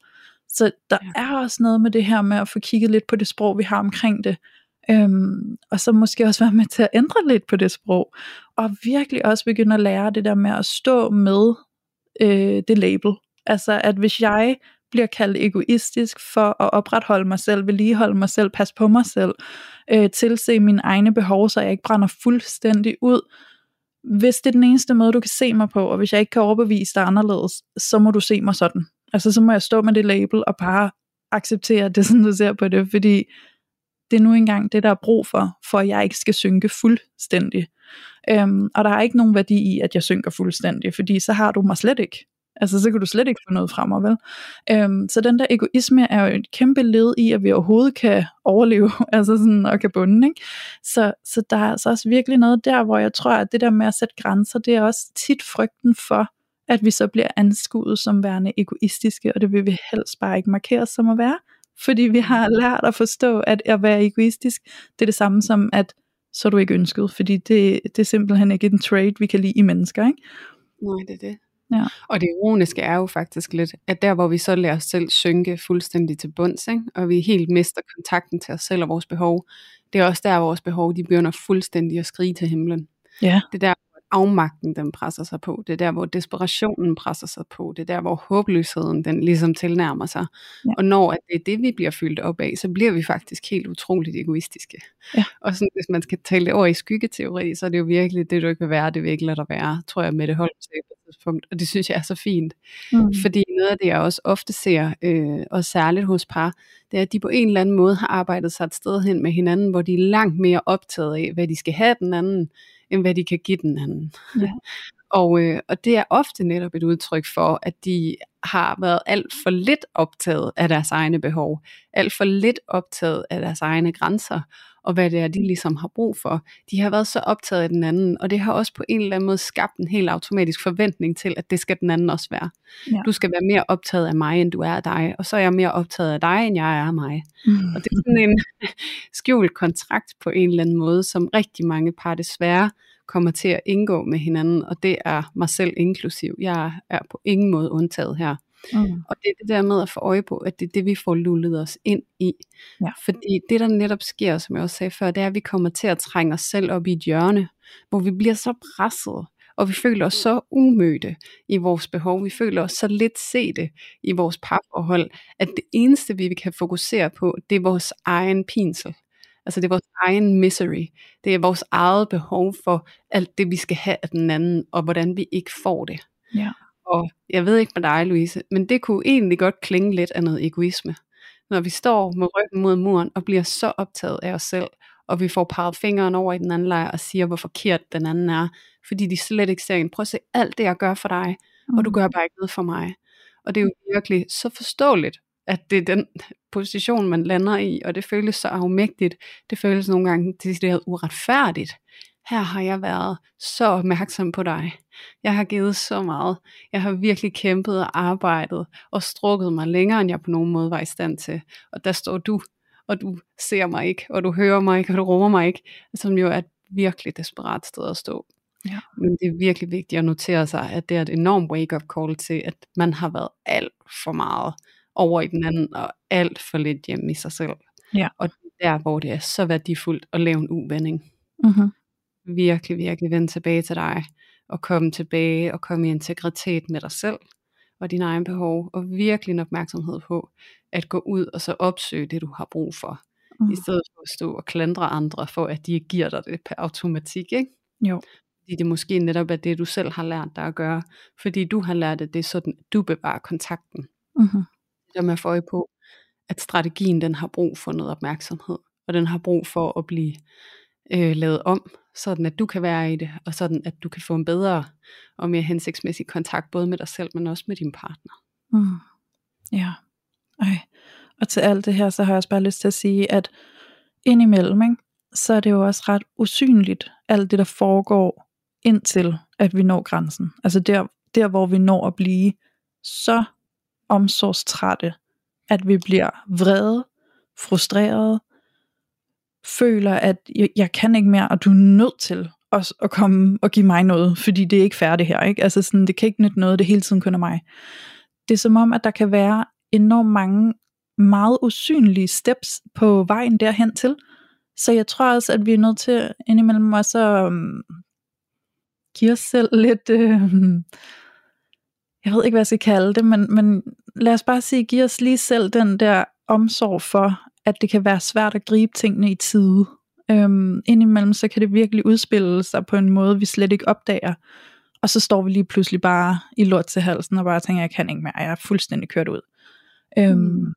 Så der ja. er også noget med det her med at få kigget lidt på det sprog, vi har omkring det, Øhm, og så måske også være med til at ændre lidt på det sprog, og virkelig også begynde at lære det der med at stå med øh, det label. Altså at hvis jeg bliver kaldt egoistisk for at opretholde mig selv, vedligeholde mig selv, passe på mig selv, øh, tilse mine egne behov, så jeg ikke brænder fuldstændig ud. Hvis det er den eneste måde, du kan se mig på, og hvis jeg ikke kan overbevise dig anderledes, så må du se mig sådan. Altså så må jeg stå med det label og bare acceptere det, som du ser på det, fordi det er nu engang det, der er brug for, for at jeg ikke skal synke fuldstændig. Øhm, og der er ikke nogen værdi i, at jeg synker fuldstændig, fordi så har du mig slet ikke. Altså, så kan du slet ikke få noget frem vel? Øhm, så den der egoisme er jo et kæmpe led i, at vi overhovedet kan overleve, <laughs> altså sådan, og kan bunde, ikke? Så, så der er altså også virkelig noget der, hvor jeg tror, at det der med at sætte grænser, det er også tit frygten for, at vi så bliver anskuet som værende egoistiske, og det vil vi helst bare ikke markere som at være fordi vi har lært at forstå, at at være egoistisk, det er det samme som, at så er du ikke ønsket, fordi det, det er simpelthen ikke en trade, vi kan lide i mennesker, ikke? Nej, det er det. Ja. Og det ironiske er jo faktisk lidt, at der hvor vi så lader os selv synke fuldstændig til bunds, ikke? og vi helt mister kontakten til os selv og vores behov, det er også der, vores behov de begynder fuldstændig at skrige til himlen. Ja. Det er der, afmagten den presser sig på. Det er der, hvor desperationen presser sig på. Det er der, hvor håbløsheden den ligesom tilnærmer sig. Ja. Og når at det er det, vi bliver fyldt op af, så bliver vi faktisk helt utroligt egoistiske. Ja. Og sådan, hvis man skal tale det over i skyggeteori, så er det jo virkelig det, du ikke vil være, det vil ikke lade dig være, tror jeg, med det hold tidspunkt, og det synes jeg er så fint. Mm. Fordi noget af det, jeg også ofte ser, øh, og særligt hos par, det er, at de på en eller anden måde har arbejdet sig et sted hen med hinanden, hvor de er langt mere optaget af, hvad de skal have den anden, end hvad de kan give den anden. Ja. <laughs> Og, øh, og det er ofte netop et udtryk for, at de har været alt for lidt optaget af deres egne behov, alt for lidt optaget af deres egne grænser, og hvad det er, de ligesom har brug for. De har været så optaget af den anden, og det har også på en eller anden måde skabt en helt automatisk forventning til, at det skal den anden også være. Ja. Du skal være mere optaget af mig, end du er af dig, og så er jeg mere optaget af dig, end jeg er af mig. Mm. Og det er sådan en <laughs> skjult kontrakt på en eller anden måde, som rigtig mange par desværre kommer til at indgå med hinanden, og det er mig selv inklusiv. Jeg er på ingen måde undtaget her. Mm. Og det er det der med at få øje på, at det er det, vi får lullet os ind i. Ja. Fordi det, der netop sker, som jeg også sagde før, det er, at vi kommer til at trænge os selv op i et hjørne, hvor vi bliver så presset, og vi føler os så umødte i vores behov. Vi føler os så lidt sete i vores parforhold, at det eneste, vi kan fokusere på, det er vores egen pinsel. Altså det er vores egen misery. Det er vores eget behov for alt det, vi skal have af den anden, og hvordan vi ikke får det. Ja. Og jeg ved ikke med dig, Louise, men det kunne egentlig godt klinge lidt af noget egoisme. Når vi står med ryggen mod muren og bliver så optaget af os selv, og vi får peget fingeren over i den anden lejr og siger, hvor forkert den anden er, fordi de slet ikke ser en. Prøv at se alt det, jeg gør for dig, og du mm. gør bare ikke noget for mig. Og det er jo virkelig så forståeligt, at det er den position, man lander i, og det føles så afmægtigt. Det føles nogle gange decideret uretfærdigt. Her har jeg været så opmærksom på dig. Jeg har givet så meget. Jeg har virkelig kæmpet og arbejdet og strukket mig længere, end jeg på nogen måde var i stand til. Og der står du, og du ser mig ikke, og du hører mig ikke, og du rummer mig ikke. Som jo er et virkelig desperat sted at stå. Ja. Men det er virkelig vigtigt at notere sig, at det er et enormt wake-up call til, at man har været alt for meget over i den anden, og alt for lidt hjemme i sig selv. Ja. Og der, hvor det er så værdifuldt at lave en uvending. Mm-hmm. Virkelig, virkelig vende tilbage til dig, og komme tilbage og komme i integritet med dig selv, og dine egne behov, og virkelig en opmærksomhed på, at gå ud og så opsøge det, du har brug for, mm. i stedet for at stå og klandre andre for, at de giver dig det per automatik, ikke? Jo. Fordi det måske netop er det, du selv har lært dig at gøre, fordi du har lært, at det er sådan, du bevarer kontakten. Mm-hmm der med at få øje på, at strategien den har brug for noget opmærksomhed, og den har brug for at blive øh, lavet om, sådan at du kan være i det, og sådan at du kan få en bedre og mere hensigtsmæssig kontakt, både med dig selv, men også med din partner. Mm. Ja, Ej. og til alt det her, så har jeg også bare lyst til at sige, at indimellem, ikke, så er det jo også ret usynligt, alt det der foregår, indtil at vi når grænsen. Altså der, der hvor vi når at blive så omsorgstrætte, at vi bliver vrede, frustrerede, føler, at jeg, jeg kan ikke mere, og du er nødt til at, at komme og give mig noget, fordi det er ikke færdigt her. Ikke? Altså sådan, det kan ikke nytte noget, det hele tiden kun er mig. Det er som om, at der kan være enormt mange meget usynlige steps på vejen derhen til. Så jeg tror også, at vi er nødt til indimellem også at um, give os selv lidt... øh, jeg ved ikke, hvad jeg skal kalde det, men, men lad os bare sige, give os lige selv den der omsorg for, at det kan være svært at gribe tingene i tide. Øhm, indimellem så kan det virkelig udspille sig på en måde, vi slet ikke opdager. Og så står vi lige pludselig bare i lort til halsen og bare tænker, jeg kan ikke mere, jeg er fuldstændig kørt ud. Øhm, mm.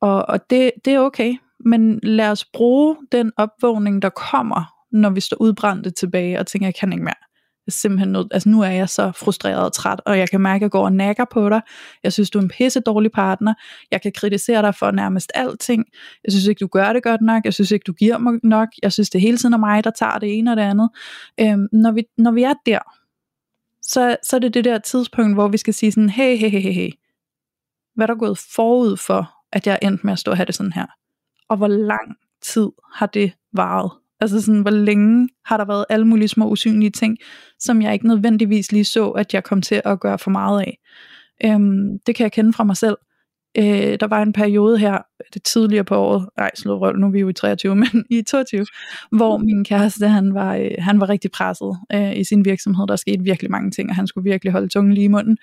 Og, og det, det er okay, men lad os bruge den opvågning, der kommer, når vi står udbrændte tilbage og tænker, jeg kan ikke mere simpelthen nød, altså nu er jeg så frustreret og træt, og jeg kan mærke, at jeg går og nakker på dig. Jeg synes, du er en pisse dårlig partner. Jeg kan kritisere dig for nærmest alting. Jeg synes ikke, du gør det godt nok. Jeg synes ikke, du giver mig nok. Jeg synes, det hele tiden er mig, der tager det ene og det andet. Øhm, når, vi, når vi er der, så, så er det det der tidspunkt, hvor vi skal sige sådan, hey, hey, hey, hey, hvad er der gået forud for, at jeg endte med at stå og have det sådan her? Og hvor lang tid har det varet? Altså sådan, hvor længe har der været alle mulige små usynlige ting, som jeg ikke nødvendigvis lige så, at jeg kom til at gøre for meget af. Øhm, det kan jeg kende fra mig selv. Øh, der var en periode her, det tidligere på året, nej, slå røv, nu er vi jo i 23, <laughs> men i 22, hvor min kæreste, han var, øh, han var rigtig presset øh, i sin virksomhed. Der skete virkelig mange ting, og han skulle virkelig holde tungen lige i munden.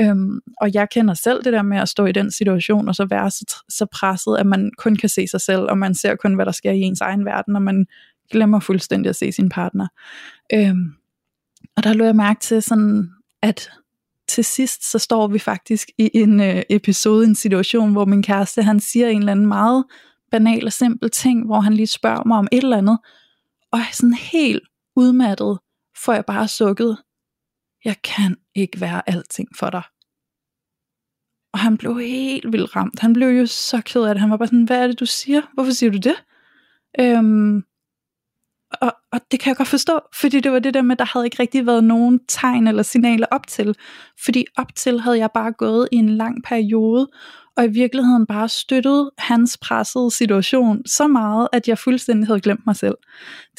Øhm, og jeg kender selv det der med at stå i den situation, og så være så, så presset, at man kun kan se sig selv, og man ser kun, hvad der sker i ens egen verden, og man glemmer fuldstændig at se sin partner. Øhm, og der lå jeg mærke til sådan, at til sidst, så står vi faktisk i en øh, episode, en situation, hvor min kæreste, han siger en eller anden meget banal og simpel ting, hvor han lige spørger mig om et eller andet, og jeg er sådan helt udmattet, får jeg bare sukket, jeg kan ikke være alting for dig. Og han blev helt vildt ramt. Han blev jo så ked af det. Han var bare sådan, hvad er det, du siger? Hvorfor siger du det? Øhm, og, og det kan jeg godt forstå, fordi det var det der med, at der havde ikke rigtig været nogen tegn eller signaler op til. Fordi op til havde jeg bare gået i en lang periode, og i virkeligheden bare støttet hans pressede situation så meget, at jeg fuldstændig havde glemt mig selv.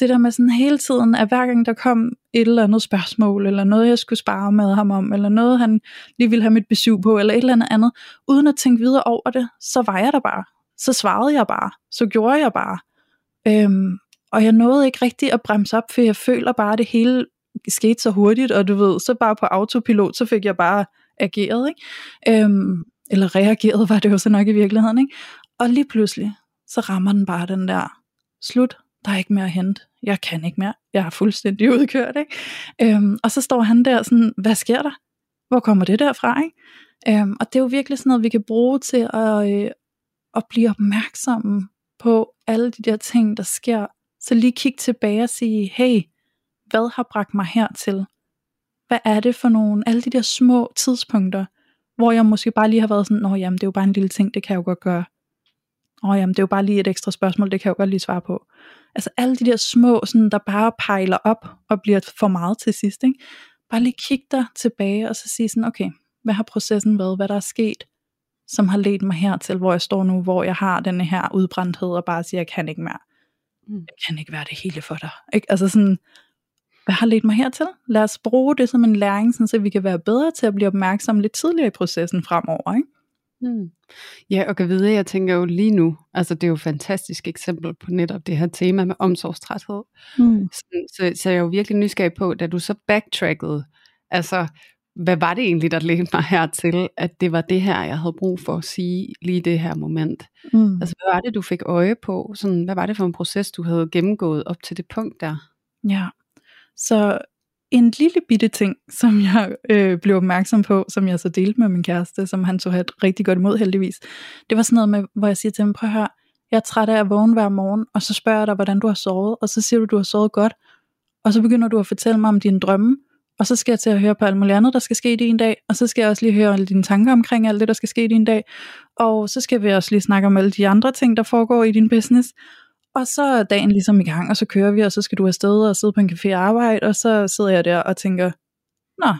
Det der med sådan hele tiden, at hver gang der kom et eller andet spørgsmål, eller noget jeg skulle spare med ham om, eller noget han lige ville have mit besøg på, eller et eller andet andet, uden at tænke videre over det, så var jeg der bare. Så svarede jeg bare. Så gjorde jeg bare. Øhm, og jeg nåede ikke rigtig at bremse op, for jeg føler bare, at det hele skete så hurtigt, og du ved, så bare på autopilot, så fik jeg bare ageret, ikke? Øhm, eller reageret var det jo så nok i virkeligheden, ikke? Og lige pludselig, så rammer den bare den der, slut, der er ikke mere at hente, jeg kan ikke mere, jeg er fuldstændig <laughs> udkørt, ikke? Øhm, og så står han der sådan, hvad sker der? Hvor kommer det der fra, ikke? Øhm, og det er jo virkelig sådan noget, vi kan bruge til at, øh, at blive opmærksomme på alle de der ting, der sker. Så lige kig tilbage og sige, hey, hvad har bragt mig hertil? Hvad er det for nogle, alle de der små tidspunkter, hvor jeg måske bare lige har været sådan, nå jamen, det er jo bare en lille ting, det kan jeg jo godt gøre. Åh jamen, det er jo bare lige et ekstra spørgsmål, det kan jeg jo godt lige svare på. Altså alle de der små, sådan, der bare pejler op og bliver for meget til sidst. Ikke? Bare lige kig dig tilbage og så sige sådan, okay, hvad har processen været, hvad der er sket, som har ledt mig hertil, hvor jeg står nu, hvor jeg har den her udbrændthed og bare siger, jeg kan ikke mere. Mm. Jeg kan ikke være det hele for dig. Ikke? Altså sådan, hvad har ledt mig hertil? Lad os bruge det som en læring, så vi kan være bedre til at blive opmærksomme lidt tidligere i processen fremover. Ikke? Hmm. Ja, og kan vide, jeg tænker jo lige nu, altså det er jo et fantastisk eksempel på netop det her tema med omsorgstræthed. Hmm. Så, så, så jeg er jo virkelig nysgerrig på, da du så backtrackede, altså hvad var det egentlig, der ledte mig hertil, at det var det her, jeg havde brug for at sige lige det her moment. Mm. Altså hvad var det, du fik øje på? Sådan, hvad var det for en proces, du havde gennemgået op til det punkt der? Ja, så en lille bitte ting, som jeg øh, blev opmærksom på, som jeg så delte med min kæreste, som han så et rigtig godt imod heldigvis, det var sådan noget med, hvor jeg siger til ham, prøv at høre, jeg er træt af at vågne hver morgen, og så spørger jeg dig, hvordan du har sovet, og så siger du, du har sovet godt, og så begynder du at fortælle mig om dine drømme, og så skal jeg til at høre på alt muligt andet, der skal ske i din dag, og så skal jeg også lige høre alle dine tanker omkring alt det, der skal ske i din dag, og så skal vi også lige snakke om alle de andre ting, der foregår i din business, og så er dagen ligesom i gang, og så kører vi, og så skal du afsted og sidde på en café og arbejde, og så sidder jeg der og tænker, nå,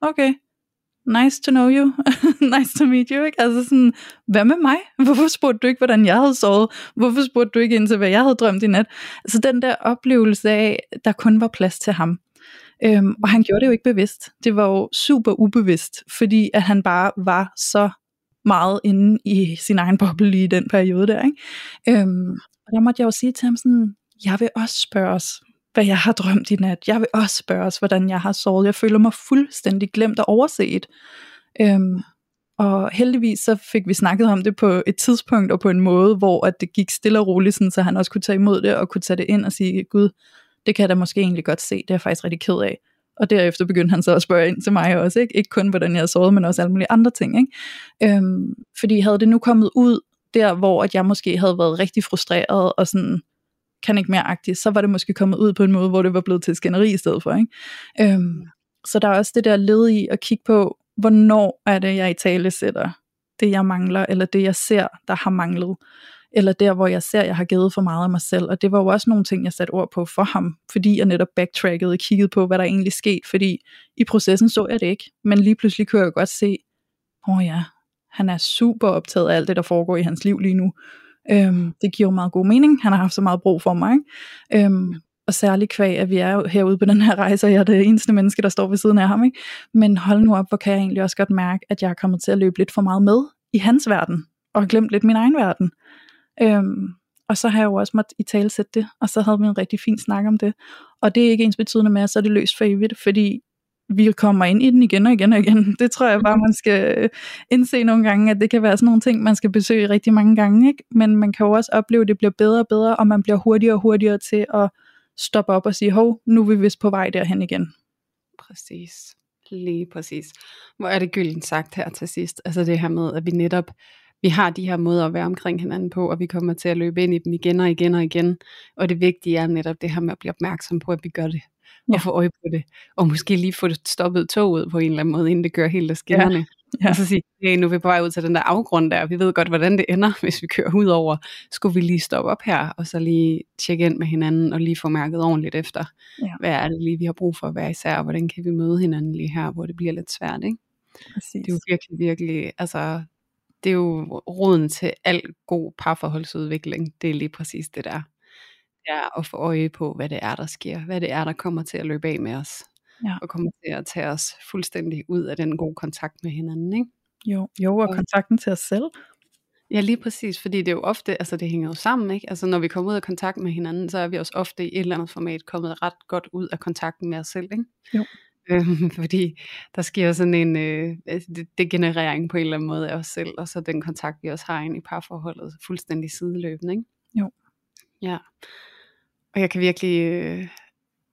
okay, nice to know you, <laughs> nice to meet you, ikke? Altså sådan, hvad med mig? Hvorfor spurgte du ikke, hvordan jeg havde sovet? Hvorfor spurgte du ikke ind til, hvad jeg havde drømt i nat? Altså den der oplevelse af, der kun var plads til ham. Øhm, og han gjorde det jo ikke bevidst. Det var jo super ubevidst, fordi at han bare var så meget inde i sin egen boble i den periode der. Ikke? Øhm, og der måtte jeg jo sige til ham sådan, jeg vil også spørge os, hvad jeg har drømt i nat. Jeg vil også spørge os, hvordan jeg har sovet. Jeg føler mig fuldstændig glemt og overset. Øhm, og heldigvis så fik vi snakket om det på et tidspunkt og på en måde, hvor at det gik stille og roligt, sådan, så han også kunne tage imod det og kunne tage det ind og sige, Gud, det kan jeg da måske egentlig godt se, det er jeg faktisk rigtig ked af. Og derefter begyndte han så at spørge ind til mig også, ikke, ikke kun hvordan jeg havde sovet, men også alle mulige andre ting. Ikke? Øhm, fordi havde det nu kommet ud der, hvor at jeg måske havde været rigtig frustreret og sådan, kan ikke mere agtigt, så var det måske kommet ud på en måde, hvor det var blevet til skænderi i stedet for. Ikke? Øhm, så der er også det der led i at kigge på, hvornår er det, jeg i tale sætter det, jeg mangler, eller det, jeg ser, der har manglet, eller der, hvor jeg ser, jeg har givet for meget af mig selv. Og det var jo også nogle ting, jeg satte ord på for ham, fordi jeg netop backtrackede og kiggede på, hvad der egentlig skete, fordi i processen så jeg det ikke, men lige pludselig kunne jeg godt se, åh oh ja, han er super optaget af alt det, der foregår i hans liv lige nu. Øhm, det giver jo meget god mening. Han har haft så meget brug for mig. Ikke? Øhm, og særligt kvæg, at vi er herude på den her rejse, og jeg er det eneste menneske, der står ved siden af ham. Ikke? Men hold nu op, hvor kan jeg egentlig også godt mærke, at jeg er kommet til at løbe lidt for meget med i hans verden, og har glemt lidt min egen verden. Øhm, og så har jeg jo også måttet i tale sætte det, og så havde vi en rigtig fin snak om det. Og det er ikke ens betydende med, at så er det løst for evigt, fordi vi kommer ind i den igen og igen og igen. Det tror jeg bare, man skal øh, indse nogle gange, at det kan være sådan nogle ting, man skal besøge rigtig mange gange. Ikke? Men man kan jo også opleve, at det bliver bedre og bedre, og man bliver hurtigere og hurtigere til at stoppe op og sige, hov, nu er vi vist på vej derhen igen. Præcis. lige præcis. Hvor er det gyldent sagt her til sidst. Altså det her med, at vi netop, vi har de her måder at være omkring hinanden på, og vi kommer til at løbe ind i dem igen og igen og igen. Og det vigtige er netop det her med at blive opmærksom på, at vi gør det. Og få øje på det. Og måske lige få det stoppet toget på en eller anden måde, inden det gør helt af skinnerne. Ja. Ja. Og så sige, hey, nu er vi på vej ud til den der afgrund der, vi ved godt, hvordan det ender, <laughs> hvis vi kører ud over. Skulle vi lige stoppe op her, og så lige tjekke ind med hinanden, og lige få mærket ordentligt efter, ja. hvad er det lige, vi har brug for at være især, og hvordan kan vi møde hinanden lige her, hvor det bliver lidt svært, ikke? Præcis. Det er jo virkelig, virkelig, altså, det er jo roden til al god parforholdsudvikling, det er lige præcis det der. Det er at få øje på, hvad det er, der sker, hvad det er, der kommer til at løbe af med os ja. og kommer til at tage os fuldstændig ud af den gode kontakt med hinanden. Ikke? Jo, jo, og kontakten til os selv. Ja, lige præcis, fordi det er jo ofte, altså det hænger jo sammen, ikke? Altså når vi kommer ud af kontakt med hinanden, så er vi også ofte i et eller andet format kommet ret godt ud af kontakten med os selv, ikke? Jo. Øhm, fordi der sker sådan en øh, degenerering på en eller anden måde af os selv, og så den kontakt, vi også har ind i parforholdet, fuldstændig sideløbende, ikke? Jo. Ja. Og jeg kan virkelig, øh,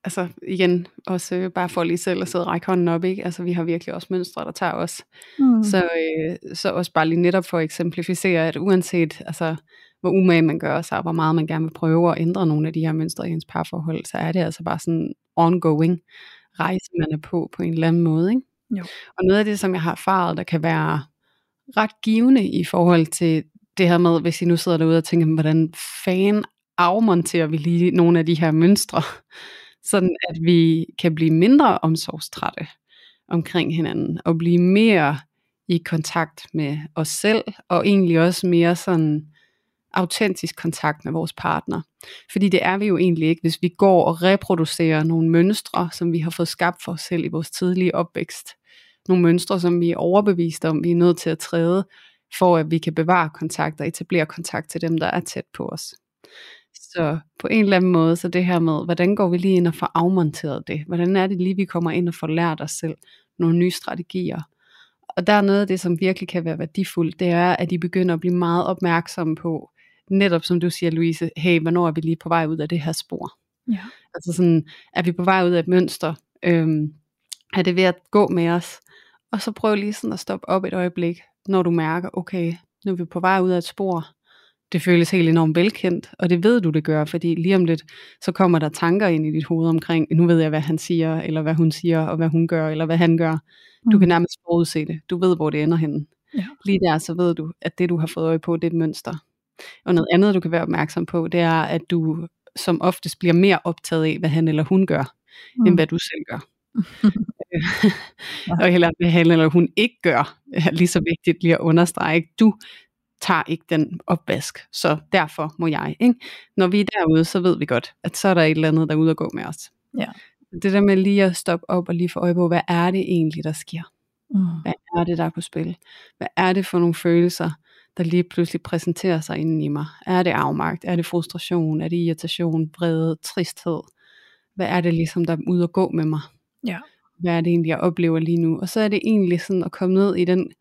altså igen, også øh, bare for lige selv at sidde og række hånden op, ikke? Altså vi har virkelig også mønstre, der tager os. Mm. Så, øh, så også bare lige netop for at eksemplificere, at uanset altså, hvor umage man gør sig, hvor meget man gerne vil prøve at ændre nogle af de her mønstre i ens parforhold, så er det altså bare sådan ongoing rejse, man er på på en eller anden måde. Ikke? Jo. Og noget af det, som jeg har erfaret, der kan være ret givende i forhold til det her med, hvis I nu sidder derude og tænker, hvordan fan afmonterer vi lige nogle af de her mønstre, <laughs> sådan at vi kan blive mindre omsorgstrætte omkring hinanden, og blive mere i kontakt med os selv, og egentlig også mere sådan autentisk kontakt med vores partner. Fordi det er vi jo egentlig ikke, hvis vi går og reproducerer nogle mønstre, som vi har fået skabt for os selv i vores tidlige opvækst. Nogle mønstre, som vi er overbevist om, vi er nødt til at træde, for at vi kan bevare kontakt og etablere kontakt til dem, der er tæt på os. Så på en eller anden måde, så det her med, hvordan går vi lige ind og får afmonteret det? Hvordan er det lige, vi kommer ind og får lært os selv nogle nye strategier? Og der er noget af det, som virkelig kan være værdifuldt, det er, at I begynder at blive meget opmærksomme på, netop som du siger, Louise, hey, hvornår er vi lige på vej ud af det her spor? Ja. Altså sådan, er vi på vej ud af et mønster? Øhm, er det ved at gå med os? Og så prøv lige sådan at stoppe op et øjeblik, når du mærker, okay, nu er vi på vej ud af et spor det føles helt enormt velkendt, og det ved du, det gør, fordi lige om lidt, så kommer der tanker ind i dit hoved omkring, nu ved jeg, hvad han siger, eller hvad hun siger, og hvad hun gør, eller hvad han gør. Du kan mm. nærmest forudse det. Du ved, hvor det ender henne. Ja. Lige der, så ved du, at det, du har fået øje på, det er et mønster. Og noget andet, du kan være opmærksom på, det er, at du som oftest bliver mere optaget af, hvad han eller hun gør, mm. end hvad du selv gør. og heller hvad han eller hun ikke gør, er lige så vigtigt lige at understrege. Du tager ikke den opvask, så derfor må jeg. Ikke? Når vi er derude, så ved vi godt, at så er der et eller andet, der er ude og gå med os. Ja. Det der med lige at stoppe op og lige få øje på, hvad er det egentlig, der sker? Mm. Hvad er det, der er på spil? Hvad er det for nogle følelser, der lige pludselig præsenterer sig inden i mig? Er det afmagt? Er det frustration? Er det irritation, vrede, tristhed? Hvad er det ligesom, der er ude at gå med mig? Ja. Hvad er det egentlig, jeg oplever lige nu? Og så er det egentlig sådan at komme ned i den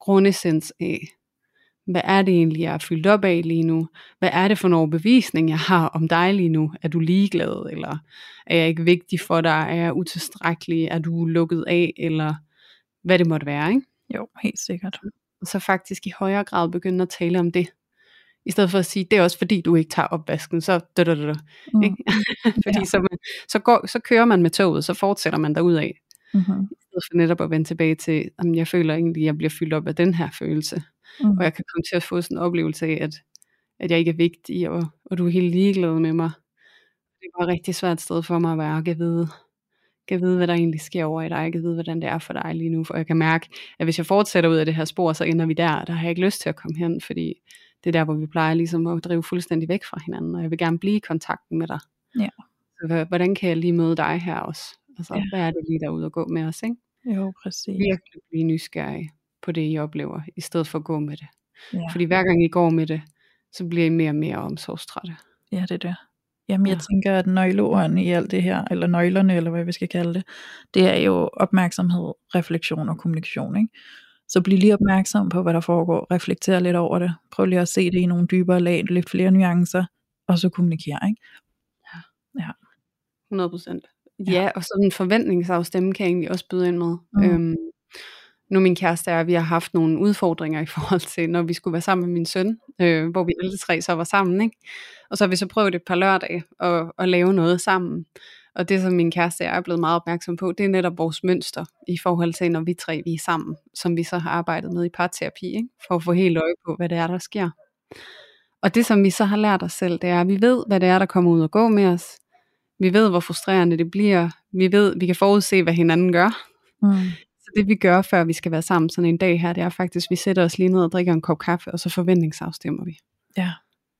grundessens af, hvad er det egentlig, jeg er fyldt op af lige nu? Hvad er det for en overbevisning, jeg har om dig lige nu? Er du ligeglad, eller er jeg ikke vigtig for dig? Er jeg utilstrækkelig? Er du lukket af, eller hvad det måtte være, ikke? Jo, helt sikkert. Og så faktisk i højere grad begynde at tale om det. I stedet for at sige, det er også fordi, du ikke tager opvasken, så da, da, da, mm. ikke? <laughs> fordi ja. så, man, så, går, så kører man med toget, så fortsætter man af. Mm-hmm. I stedet for netop at vende tilbage til, at jeg føler egentlig, at jeg bliver fyldt op af den her følelse. Mm. Og jeg kan komme til at få sådan en oplevelse af, at, at jeg ikke er vigtig, og, og du er helt ligeglad med mig. Det var et rigtig svært sted for mig at være, kan vide, kan vide, hvad der egentlig sker over i dig, jeg kan vide, hvordan det er for dig lige nu, for jeg kan mærke, at hvis jeg fortsætter ud af det her spor, så ender vi der, der har jeg ikke lyst til at komme hen, fordi det er der, hvor vi plejer ligesom at drive fuldstændig væk fra hinanden, og jeg vil gerne blive i kontakten med dig. Ja. Så hvordan kan jeg lige møde dig her også? Altså, ja. hvad er det lige derude at gå med os, ikke? Jo, præcis. Virkelig blive nysgerrig på det, I oplever, i stedet for at gå med det. Ja. Fordi hver gang I går med det, så bliver I mere og mere omsorgstrætte. Ja, det er det. Jamen, jeg ja. tænker, at nøgleordene i alt det her, eller nøglerne, eller hvad vi skal kalde det, det er jo opmærksomhed, refleksion og kommunikation. Ikke? Så bliv lige opmærksom på, hvad der foregår. Reflekter lidt over det. Prøv lige at se det i nogle dybere lag, lidt flere nuancer, og så kommunikere. Ikke? Ja. ja. 100 procent. Ja, og sådan en forventningsafstemme kan jeg egentlig også byde ind med. Mm. Øhm, nu min kæreste er, vi har haft nogle udfordringer i forhold til, når vi skulle være sammen med min søn, øh, hvor vi alle tre så var sammen, ikke? Og så har vi så prøvet et par lørdage at, at lave noget sammen. Og det, som min kæreste er blevet meget opmærksom på, det er netop vores mønster i forhold til, når vi tre vi er sammen, som vi så har arbejdet med i parterapi, ikke? for at få helt øje på, hvad det er, der sker. Og det, som vi så har lært os selv, det er, at vi ved, hvad det er, der kommer ud og gå med os. Vi ved, hvor frustrerende det bliver. Vi ved, vi kan forudse, hvad hinanden gør. Mm. Så det vi gør, før vi skal være sammen sådan en dag her, det er faktisk, at vi sætter os lige ned og drikker en kop kaffe, og så forventningsafstemmer vi. Ja.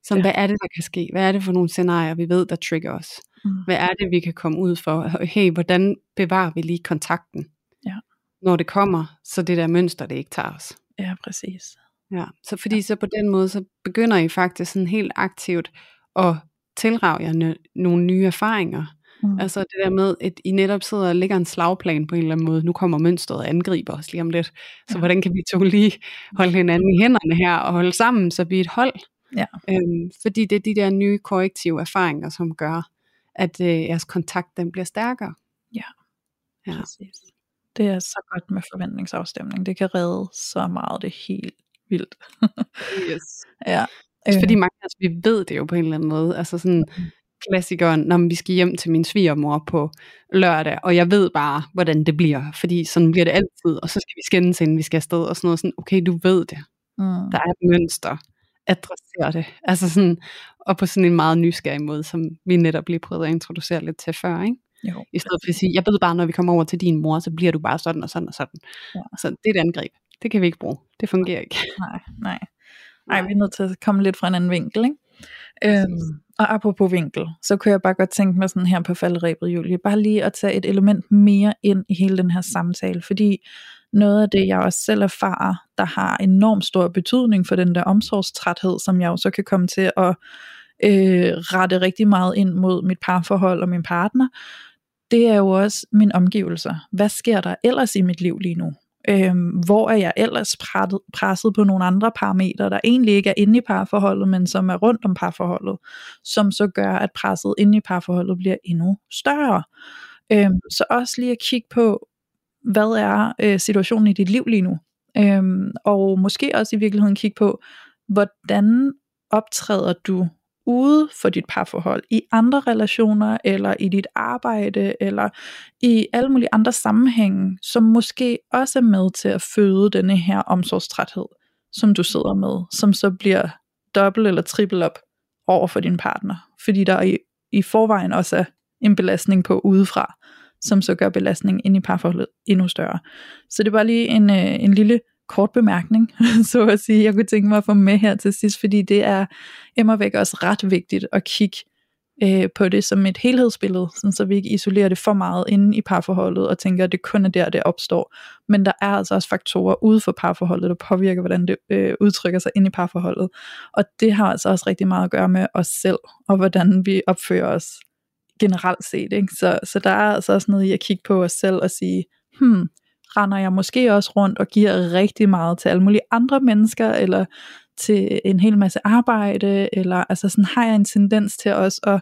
Så Ja. hvad er det, der kan ske? Hvad er det for nogle scenarier, vi ved, der trigger os? Mm. Hvad er det, vi kan komme ud for? Hey, hvordan bevarer vi lige kontakten? Ja. Når det kommer, så det der mønster, det ikke tager os. Ja, præcis. Ja, så fordi så på den måde, så begynder I faktisk sådan helt aktivt at tilrage jer nogle nye erfaringer. Mm. Altså det der med, at I netop sidder og lægger en slagplan på en eller anden måde. Nu kommer mønstret og angriber os lige om lidt. Så Ja. hvordan kan vi to lige holde hinanden i hænderne her og holde sammen, så vi er et hold? Ja. Øhm, fordi det er de der nye korrektive erfaringer, som gør, at øh, jeres kontakt den bliver stærkere. Ja. Ja. Præcis. Det er så godt med forventningsafstemning. Det kan redde så meget. Det er helt vildt. Yes. <laughs> ja. Også fordi mange af os, vi ved det jo på en eller anden måde. Altså sådan klassikeren, når vi skal hjem til min svigermor på lørdag, og jeg ved bare, hvordan det bliver, fordi sådan bliver det altid, og så skal vi skændes, inden vi skal afsted, og sådan noget sådan, okay, du ved det, mm. der er et mønster, adresser det, altså sådan, og på sådan en meget nysgerrig måde, som vi netop lige prøvede at introducere lidt til før, ikke? Jo. I stedet for at sige, jeg ved bare, når vi kommer over til din mor, så bliver du bare sådan og sådan og sådan. Ja. Så det er et angreb. Det kan vi ikke bruge. Det fungerer ikke. Nej, nej. Nej, vi er nødt til at komme lidt fra en anden vinkel, ikke? Øhm, og apropos vinkel, så kunne jeg bare godt tænke mig sådan her på falderæbet, Julie, bare lige at tage et element mere ind i hele den her samtale, fordi noget af det, jeg også selv erfarer, der har enormt stor betydning for den der omsorgstræthed, som jeg jo så kan komme til at øh, rette rigtig meget ind mod mit parforhold og min partner, det er jo også mine omgivelser. Hvad sker der ellers i mit liv lige nu? Øhm, hvor er jeg ellers presset, presset på nogle andre parametre, der egentlig ikke er inde i parforholdet, men som er rundt om parforholdet, som så gør, at presset inde i parforholdet bliver endnu større. Øhm, så også lige at kigge på, hvad er øh, situationen i dit liv lige nu? Øhm, og måske også i virkeligheden kigge på, hvordan optræder du ude for dit parforhold, i andre relationer, eller i dit arbejde, eller i alle mulige andre sammenhænge, som måske også er med til at føde denne her omsorgstræthed, som du sidder med, som så bliver dobbelt eller trippel op over for din partner, fordi der i, i forvejen også er en belastning på udefra, som så gør belastningen ind i parforholdet endnu større. Så det var lige en, øh, en lille kort bemærkning, <laughs> så at sige, jeg kunne tænke mig at få med her til sidst, fordi det er immer væk også ret vigtigt at kigge øh, på det som et helhedsbillede, sådan så vi ikke isolerer det for meget inde i parforholdet og tænker, at det kun er der, det opstår. Men der er altså også faktorer ude for parforholdet, der påvirker, hvordan det øh, udtrykker sig inde i parforholdet. Og det har altså også rigtig meget at gøre med os selv, og hvordan vi opfører os generelt set. Ikke? Så, så der er altså også noget i at kigge på os selv og sige, hmm, render jeg måske også rundt og giver rigtig meget til alle mulige andre mennesker, eller til en hel masse arbejde, eller altså sådan har jeg en tendens til også at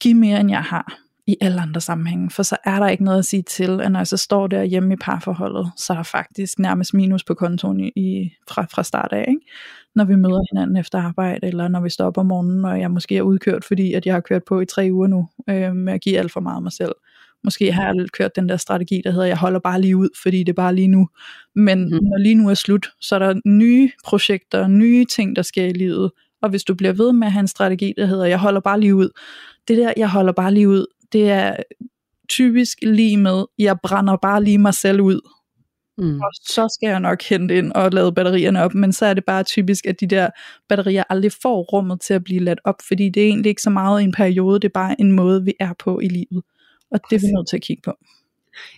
give mere, end jeg har i alle andre sammenhænge, for så er der ikke noget at sige til, at når jeg så står der hjemme i parforholdet, så er der faktisk nærmest minus på kontoen i, i, fra, fra start af, ikke? når vi møder hinanden efter arbejde, eller når vi står op om morgenen, og jeg måske er udkørt, fordi at jeg har kørt på i tre uger nu, øh, med at give alt for meget af mig selv. Måske har jeg kørt den der strategi, der hedder, jeg holder bare lige ud, fordi det er bare lige nu. Men mm. når lige nu er slut, så er der nye projekter, nye ting, der sker i livet. Og hvis du bliver ved med at have en strategi, der hedder, jeg holder bare lige ud. Det der, jeg holder bare lige ud, det er typisk lige med, jeg brænder bare lige mig selv ud. Mm. Og så skal jeg nok hente ind og lade batterierne op, men så er det bare typisk, at de der batterier aldrig får rummet til at blive ladt op, fordi det er egentlig ikke så meget en periode, det er bare en måde, vi er på i livet. Og det er vi nødt til at kigge på.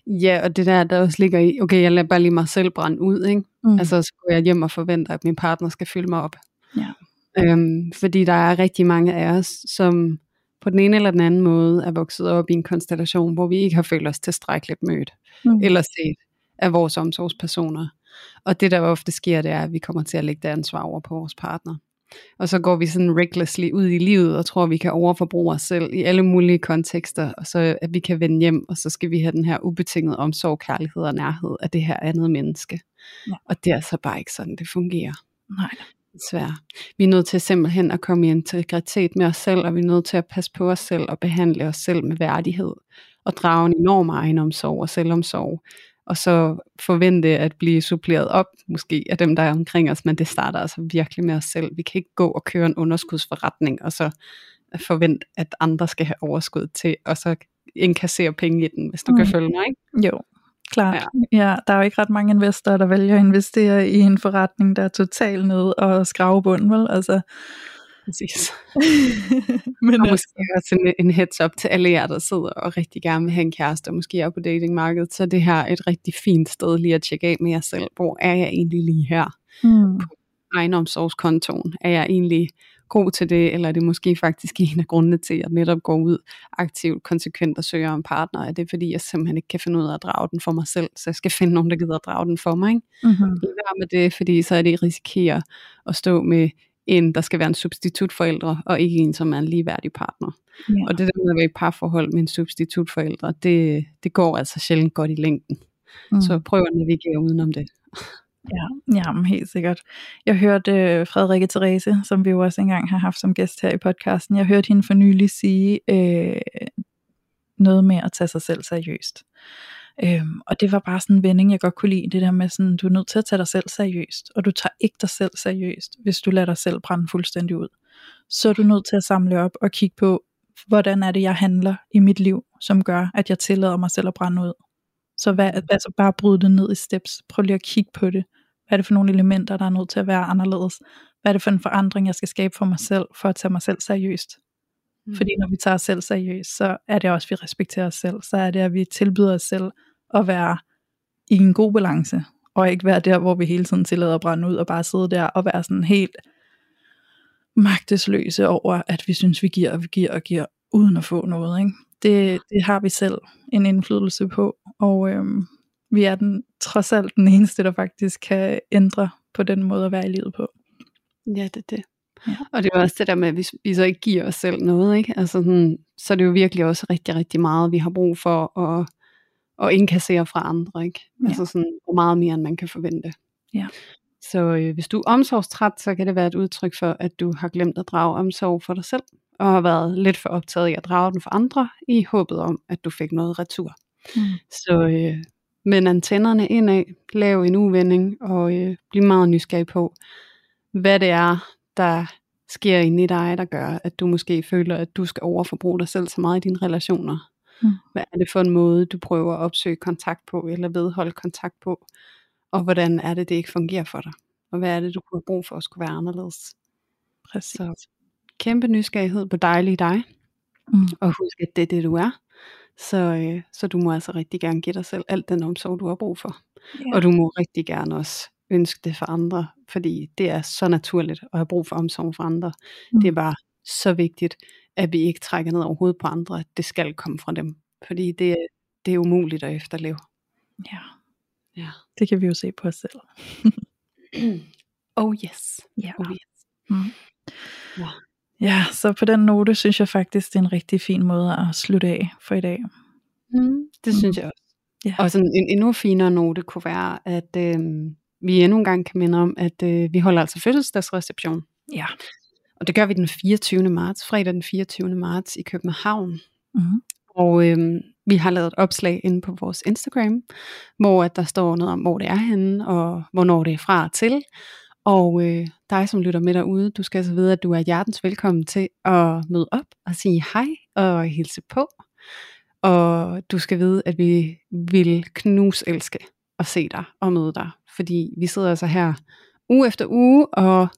Ja, og det der, der også ligger i, okay, jeg lader bare lige mig selv brænde ud, ikke? Mm. Altså, så går jeg hjem og forventer, at min partner skal fylde mig op. Ja. Øhm, fordi der er rigtig mange af os, som på den ene eller den anden måde er vokset op i en konstellation, hvor vi ikke har følt os tilstrækkeligt mødt, mm. eller set af vores omsorgspersoner. Og det der ofte sker, det er, at vi kommer til at lægge det ansvar over på vores partner. Og så går vi sådan recklessly ud i livet og tror, at vi kan overforbruge os selv i alle mulige kontekster, og så at vi kan vende hjem, og så skal vi have den her ubetingede omsorg, kærlighed og nærhed af det her andet menneske. Ja. Og det er så bare ikke sådan, det fungerer. Nej. Desværre. Vi er nødt til simpelthen at komme i integritet med os selv, og vi er nødt til at passe på os selv og behandle os selv med værdighed, og drage en enorm egenomsorg og selvomsorg, og så forvente at blive suppleret op, måske af dem, der er omkring os, men det starter altså virkelig med os selv. Vi kan ikke gå og køre en underskudsforretning, og så forvente, at andre skal have overskud til, og så indkassere penge i den, hvis du mm. kan følge mig. Ikke? Jo, klart. Ja. ja, der er jo ikke ret mange investorer, der vælger at investere i en forretning, der er totalt nede og skrave bund, vel? Altså, Præcis. <laughs> Men og måske også en, en heads up til alle jer, der sidder og rigtig gerne vil have en kæreste, og måske er på datingmarkedet, så det her er et rigtig fint sted lige at tjekke af med jer selv. Hvor er jeg egentlig lige her? Mm. På egenomsorgskontoen. Er jeg egentlig god til det, eller er det måske faktisk <laughs> en af grundene til, at jeg netop går ud aktivt, konsekvent og søger en partner? Er det fordi, jeg simpelthen ikke kan finde ud af at drage den for mig selv, så jeg skal <laughs> finde nogen, der gider at drage den for mig? Ikke? Mm-hmm. Lad med det, fordi så er det, risikerer at stå med en, der skal være en substitutforældre, og ikke en, som er en ligeværdig partner. Ja. Og det der med at være i parforhold med en substitutforældre, det, det går altså sjældent godt i længden. Mm. Så prøv at navigere udenom det. Ja, jamen helt sikkert. Jeg hørte uh, Frederikke Therese, som vi jo også engang har haft som gæst her i podcasten, jeg hørte hende for nylig sige uh, noget med at tage sig selv seriøst. Øhm, og det var bare sådan en vending, jeg godt kunne lide, det der med sådan, du er nødt til at tage dig selv seriøst, og du tager ikke dig selv seriøst, hvis du lader dig selv brænde fuldstændig ud. Så er du nødt til at samle op og kigge på, hvordan er det, jeg handler i mit liv, som gør, at jeg tillader mig selv at brænde ud. Så hvad, altså bare bryde det ned i steps. Prøv lige at kigge på det. Hvad er det for nogle elementer, der er nødt til at være anderledes? Hvad er det for en forandring, jeg skal skabe for mig selv, for at tage mig selv seriøst? Mm. Fordi når vi tager os selv seriøst, så er det også, at vi respekterer os selv. Så er det, at vi tilbyder os selv at være i en god balance, og ikke være der, hvor vi hele tiden tillader at brænde ud, og bare sidde der og være sådan helt magtesløse over, at vi synes, vi giver og vi giver og giver, uden at få noget. Ikke? Det, det har vi selv en indflydelse på, og øhm, vi er den, trods alt den eneste, der faktisk kan ændre på den måde at være i livet på. Ja, det er det. Ja. Og det er også det der med, at hvis vi så ikke giver os selv noget, ikke? Altså sådan, så er det jo virkelig også rigtig, rigtig meget, vi har brug for at og indkassere fra andre, ikke? Ja. Altså sådan, hvor meget mere, end man kan forvente. Ja. Så øh, hvis du er omsorgstræt, så kan det være et udtryk for, at du har glemt at drage omsorg for dig selv, og har været lidt for optaget i at drage den for andre, i håbet om, at du fik noget retur. Mm. Så øh, men antennerne indad, lav en uvending, og øh, bliv meget nysgerrig på, hvad det er, der sker inde i dig, der gør, at du måske føler, at du skal overforbruge dig selv så meget i dine relationer. Mm. Hvad er det for en måde, du prøver at opsøge kontakt på, eller vedholde kontakt på, og hvordan er det, det ikke fungerer for dig, og hvad er det, du kunne have brug for at skulle være anderledes. Præcis. Så kæmpe nysgerrighed på dejlig dig, mm. og husk, at det er det, du er. Så, øh, så du må altså rigtig gerne give dig selv alt den omsorg, du har brug for. Yeah. Og du må rigtig gerne også ønske det for andre, fordi det er så naturligt at have brug for omsorg for andre. Mm. Det er bare så vigtigt, at vi ikke trækker ned over hovedet på andre, det skal komme fra dem. Fordi det, det er umuligt at efterleve. Ja. Ja. Det kan vi jo se på os selv. <clears throat> oh yes. Ja. Oh yes. Mm. Ja. Ja, så på den note synes jeg faktisk, det er en rigtig fin måde at slutte af for i dag. Mm, det synes jeg også. Ja. Og sådan en endnu finere note kunne være, at øh, vi endnu en gang kan minde om, at øh, vi holder altså fødselsdagsreception. Ja. Og det gør vi den 24. marts, fredag den 24. marts i København. Mm-hmm. Og øh, vi har lavet et opslag inde på vores Instagram, hvor at der står noget om, hvor det er henne, og hvornår det er fra og til. Og øh, dig, som lytter med derude, du skal altså vide, at du er hjertens velkommen til at møde op og sige hej og hilse på. Og du skal vide, at vi vil knus elske at se dig og møde dig. Fordi vi sidder altså her uge efter uge og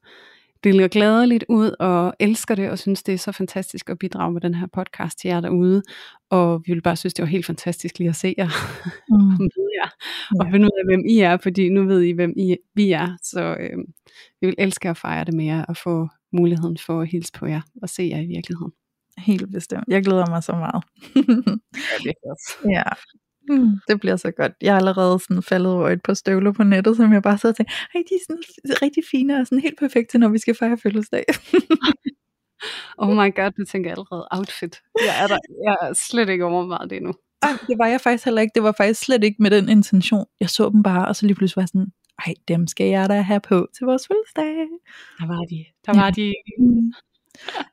deler glædeligt ud og elsker det og synes, det er så fantastisk at bidrage med den her podcast til jer derude. Og vi vil bare synes, det var helt fantastisk lige at se jer Mm. <laughs> og møde jer og finde ud af, hvem I er, fordi nu ved I, hvem I, vi er. Så øh, vi vil elske at fejre det med jer og få muligheden for at hilse på jer og se jer i virkeligheden. Helt bestemt. Jeg glæder mig så meget. Ja, det er <laughs> også. ja. Mm, det bliver så godt. Jeg er allerede sådan faldet over et par støvler på nettet, som jeg bare så tænkte, hey, de er sådan rigtig fine og sådan helt perfekte, når vi skal fejre fødselsdag. <laughs> oh my god, du tænker allerede outfit. Jeg er, der, jeg er slet ikke overvejet det nu. Ej, det var jeg faktisk heller ikke. Det var faktisk slet ikke med den intention. Jeg så dem bare, og så lige pludselig var jeg sådan, ej, dem skal jeg da have på til vores fødselsdag. Der var de. Der var de.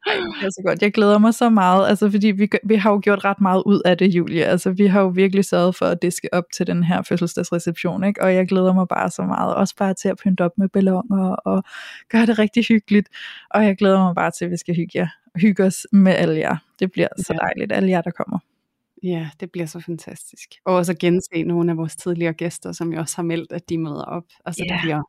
Det er så godt. Jeg glæder mig så meget, altså fordi vi, vi har jo gjort ret meget ud af det, Julie. Altså vi har jo virkelig sørget for, at skal op til den her fødselsdagsreception, ikke? Og jeg glæder mig bare så meget. Også bare til at pynte op med ballonger og gøre det rigtig hyggeligt. Og jeg glæder mig bare til, at vi skal hygge, jer, hygge os med alle jer. Det bliver så dejligt, alle jer, der kommer. Ja, det bliver så fantastisk. Og også at gense nogle af vores tidligere gæster, som jo også har meldt, at de møder op. Altså yeah. det bliver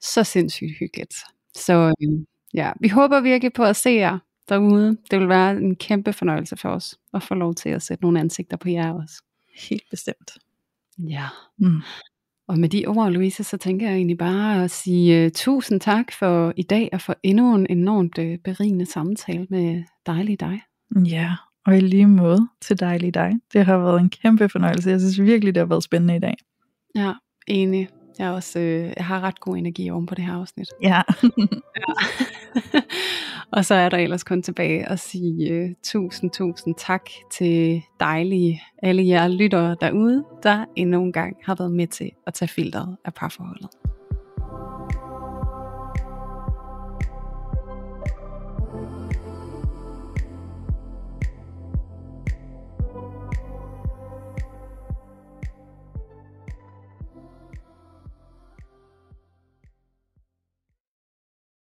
så sindssygt hyggeligt. Så øhm, ja, vi håber virkelig på at se jer derude. Det vil være en kæmpe fornøjelse for os at få lov til at sætte nogle ansigter på jer også. Helt bestemt. Ja. Mm. Og med de ord, Louise, så tænker jeg egentlig bare at sige uh, tusind tak for i dag, og for endnu en enormt uh, berigende samtale med dejlig dig. Ja, og i lige måde til dejlig dig. Det har været en kæmpe fornøjelse. Jeg synes virkelig, det har været spændende i dag. Ja, enig. Jeg, er også, øh, jeg har ret god energi oven på det her afsnit. Ja. <laughs> ja. <laughs> og så er der ellers kun tilbage at sige uh, tusind, tusind tak til dejlige alle jer lyttere derude, der endnu en gang har været med til at tage filteret af parforholdet.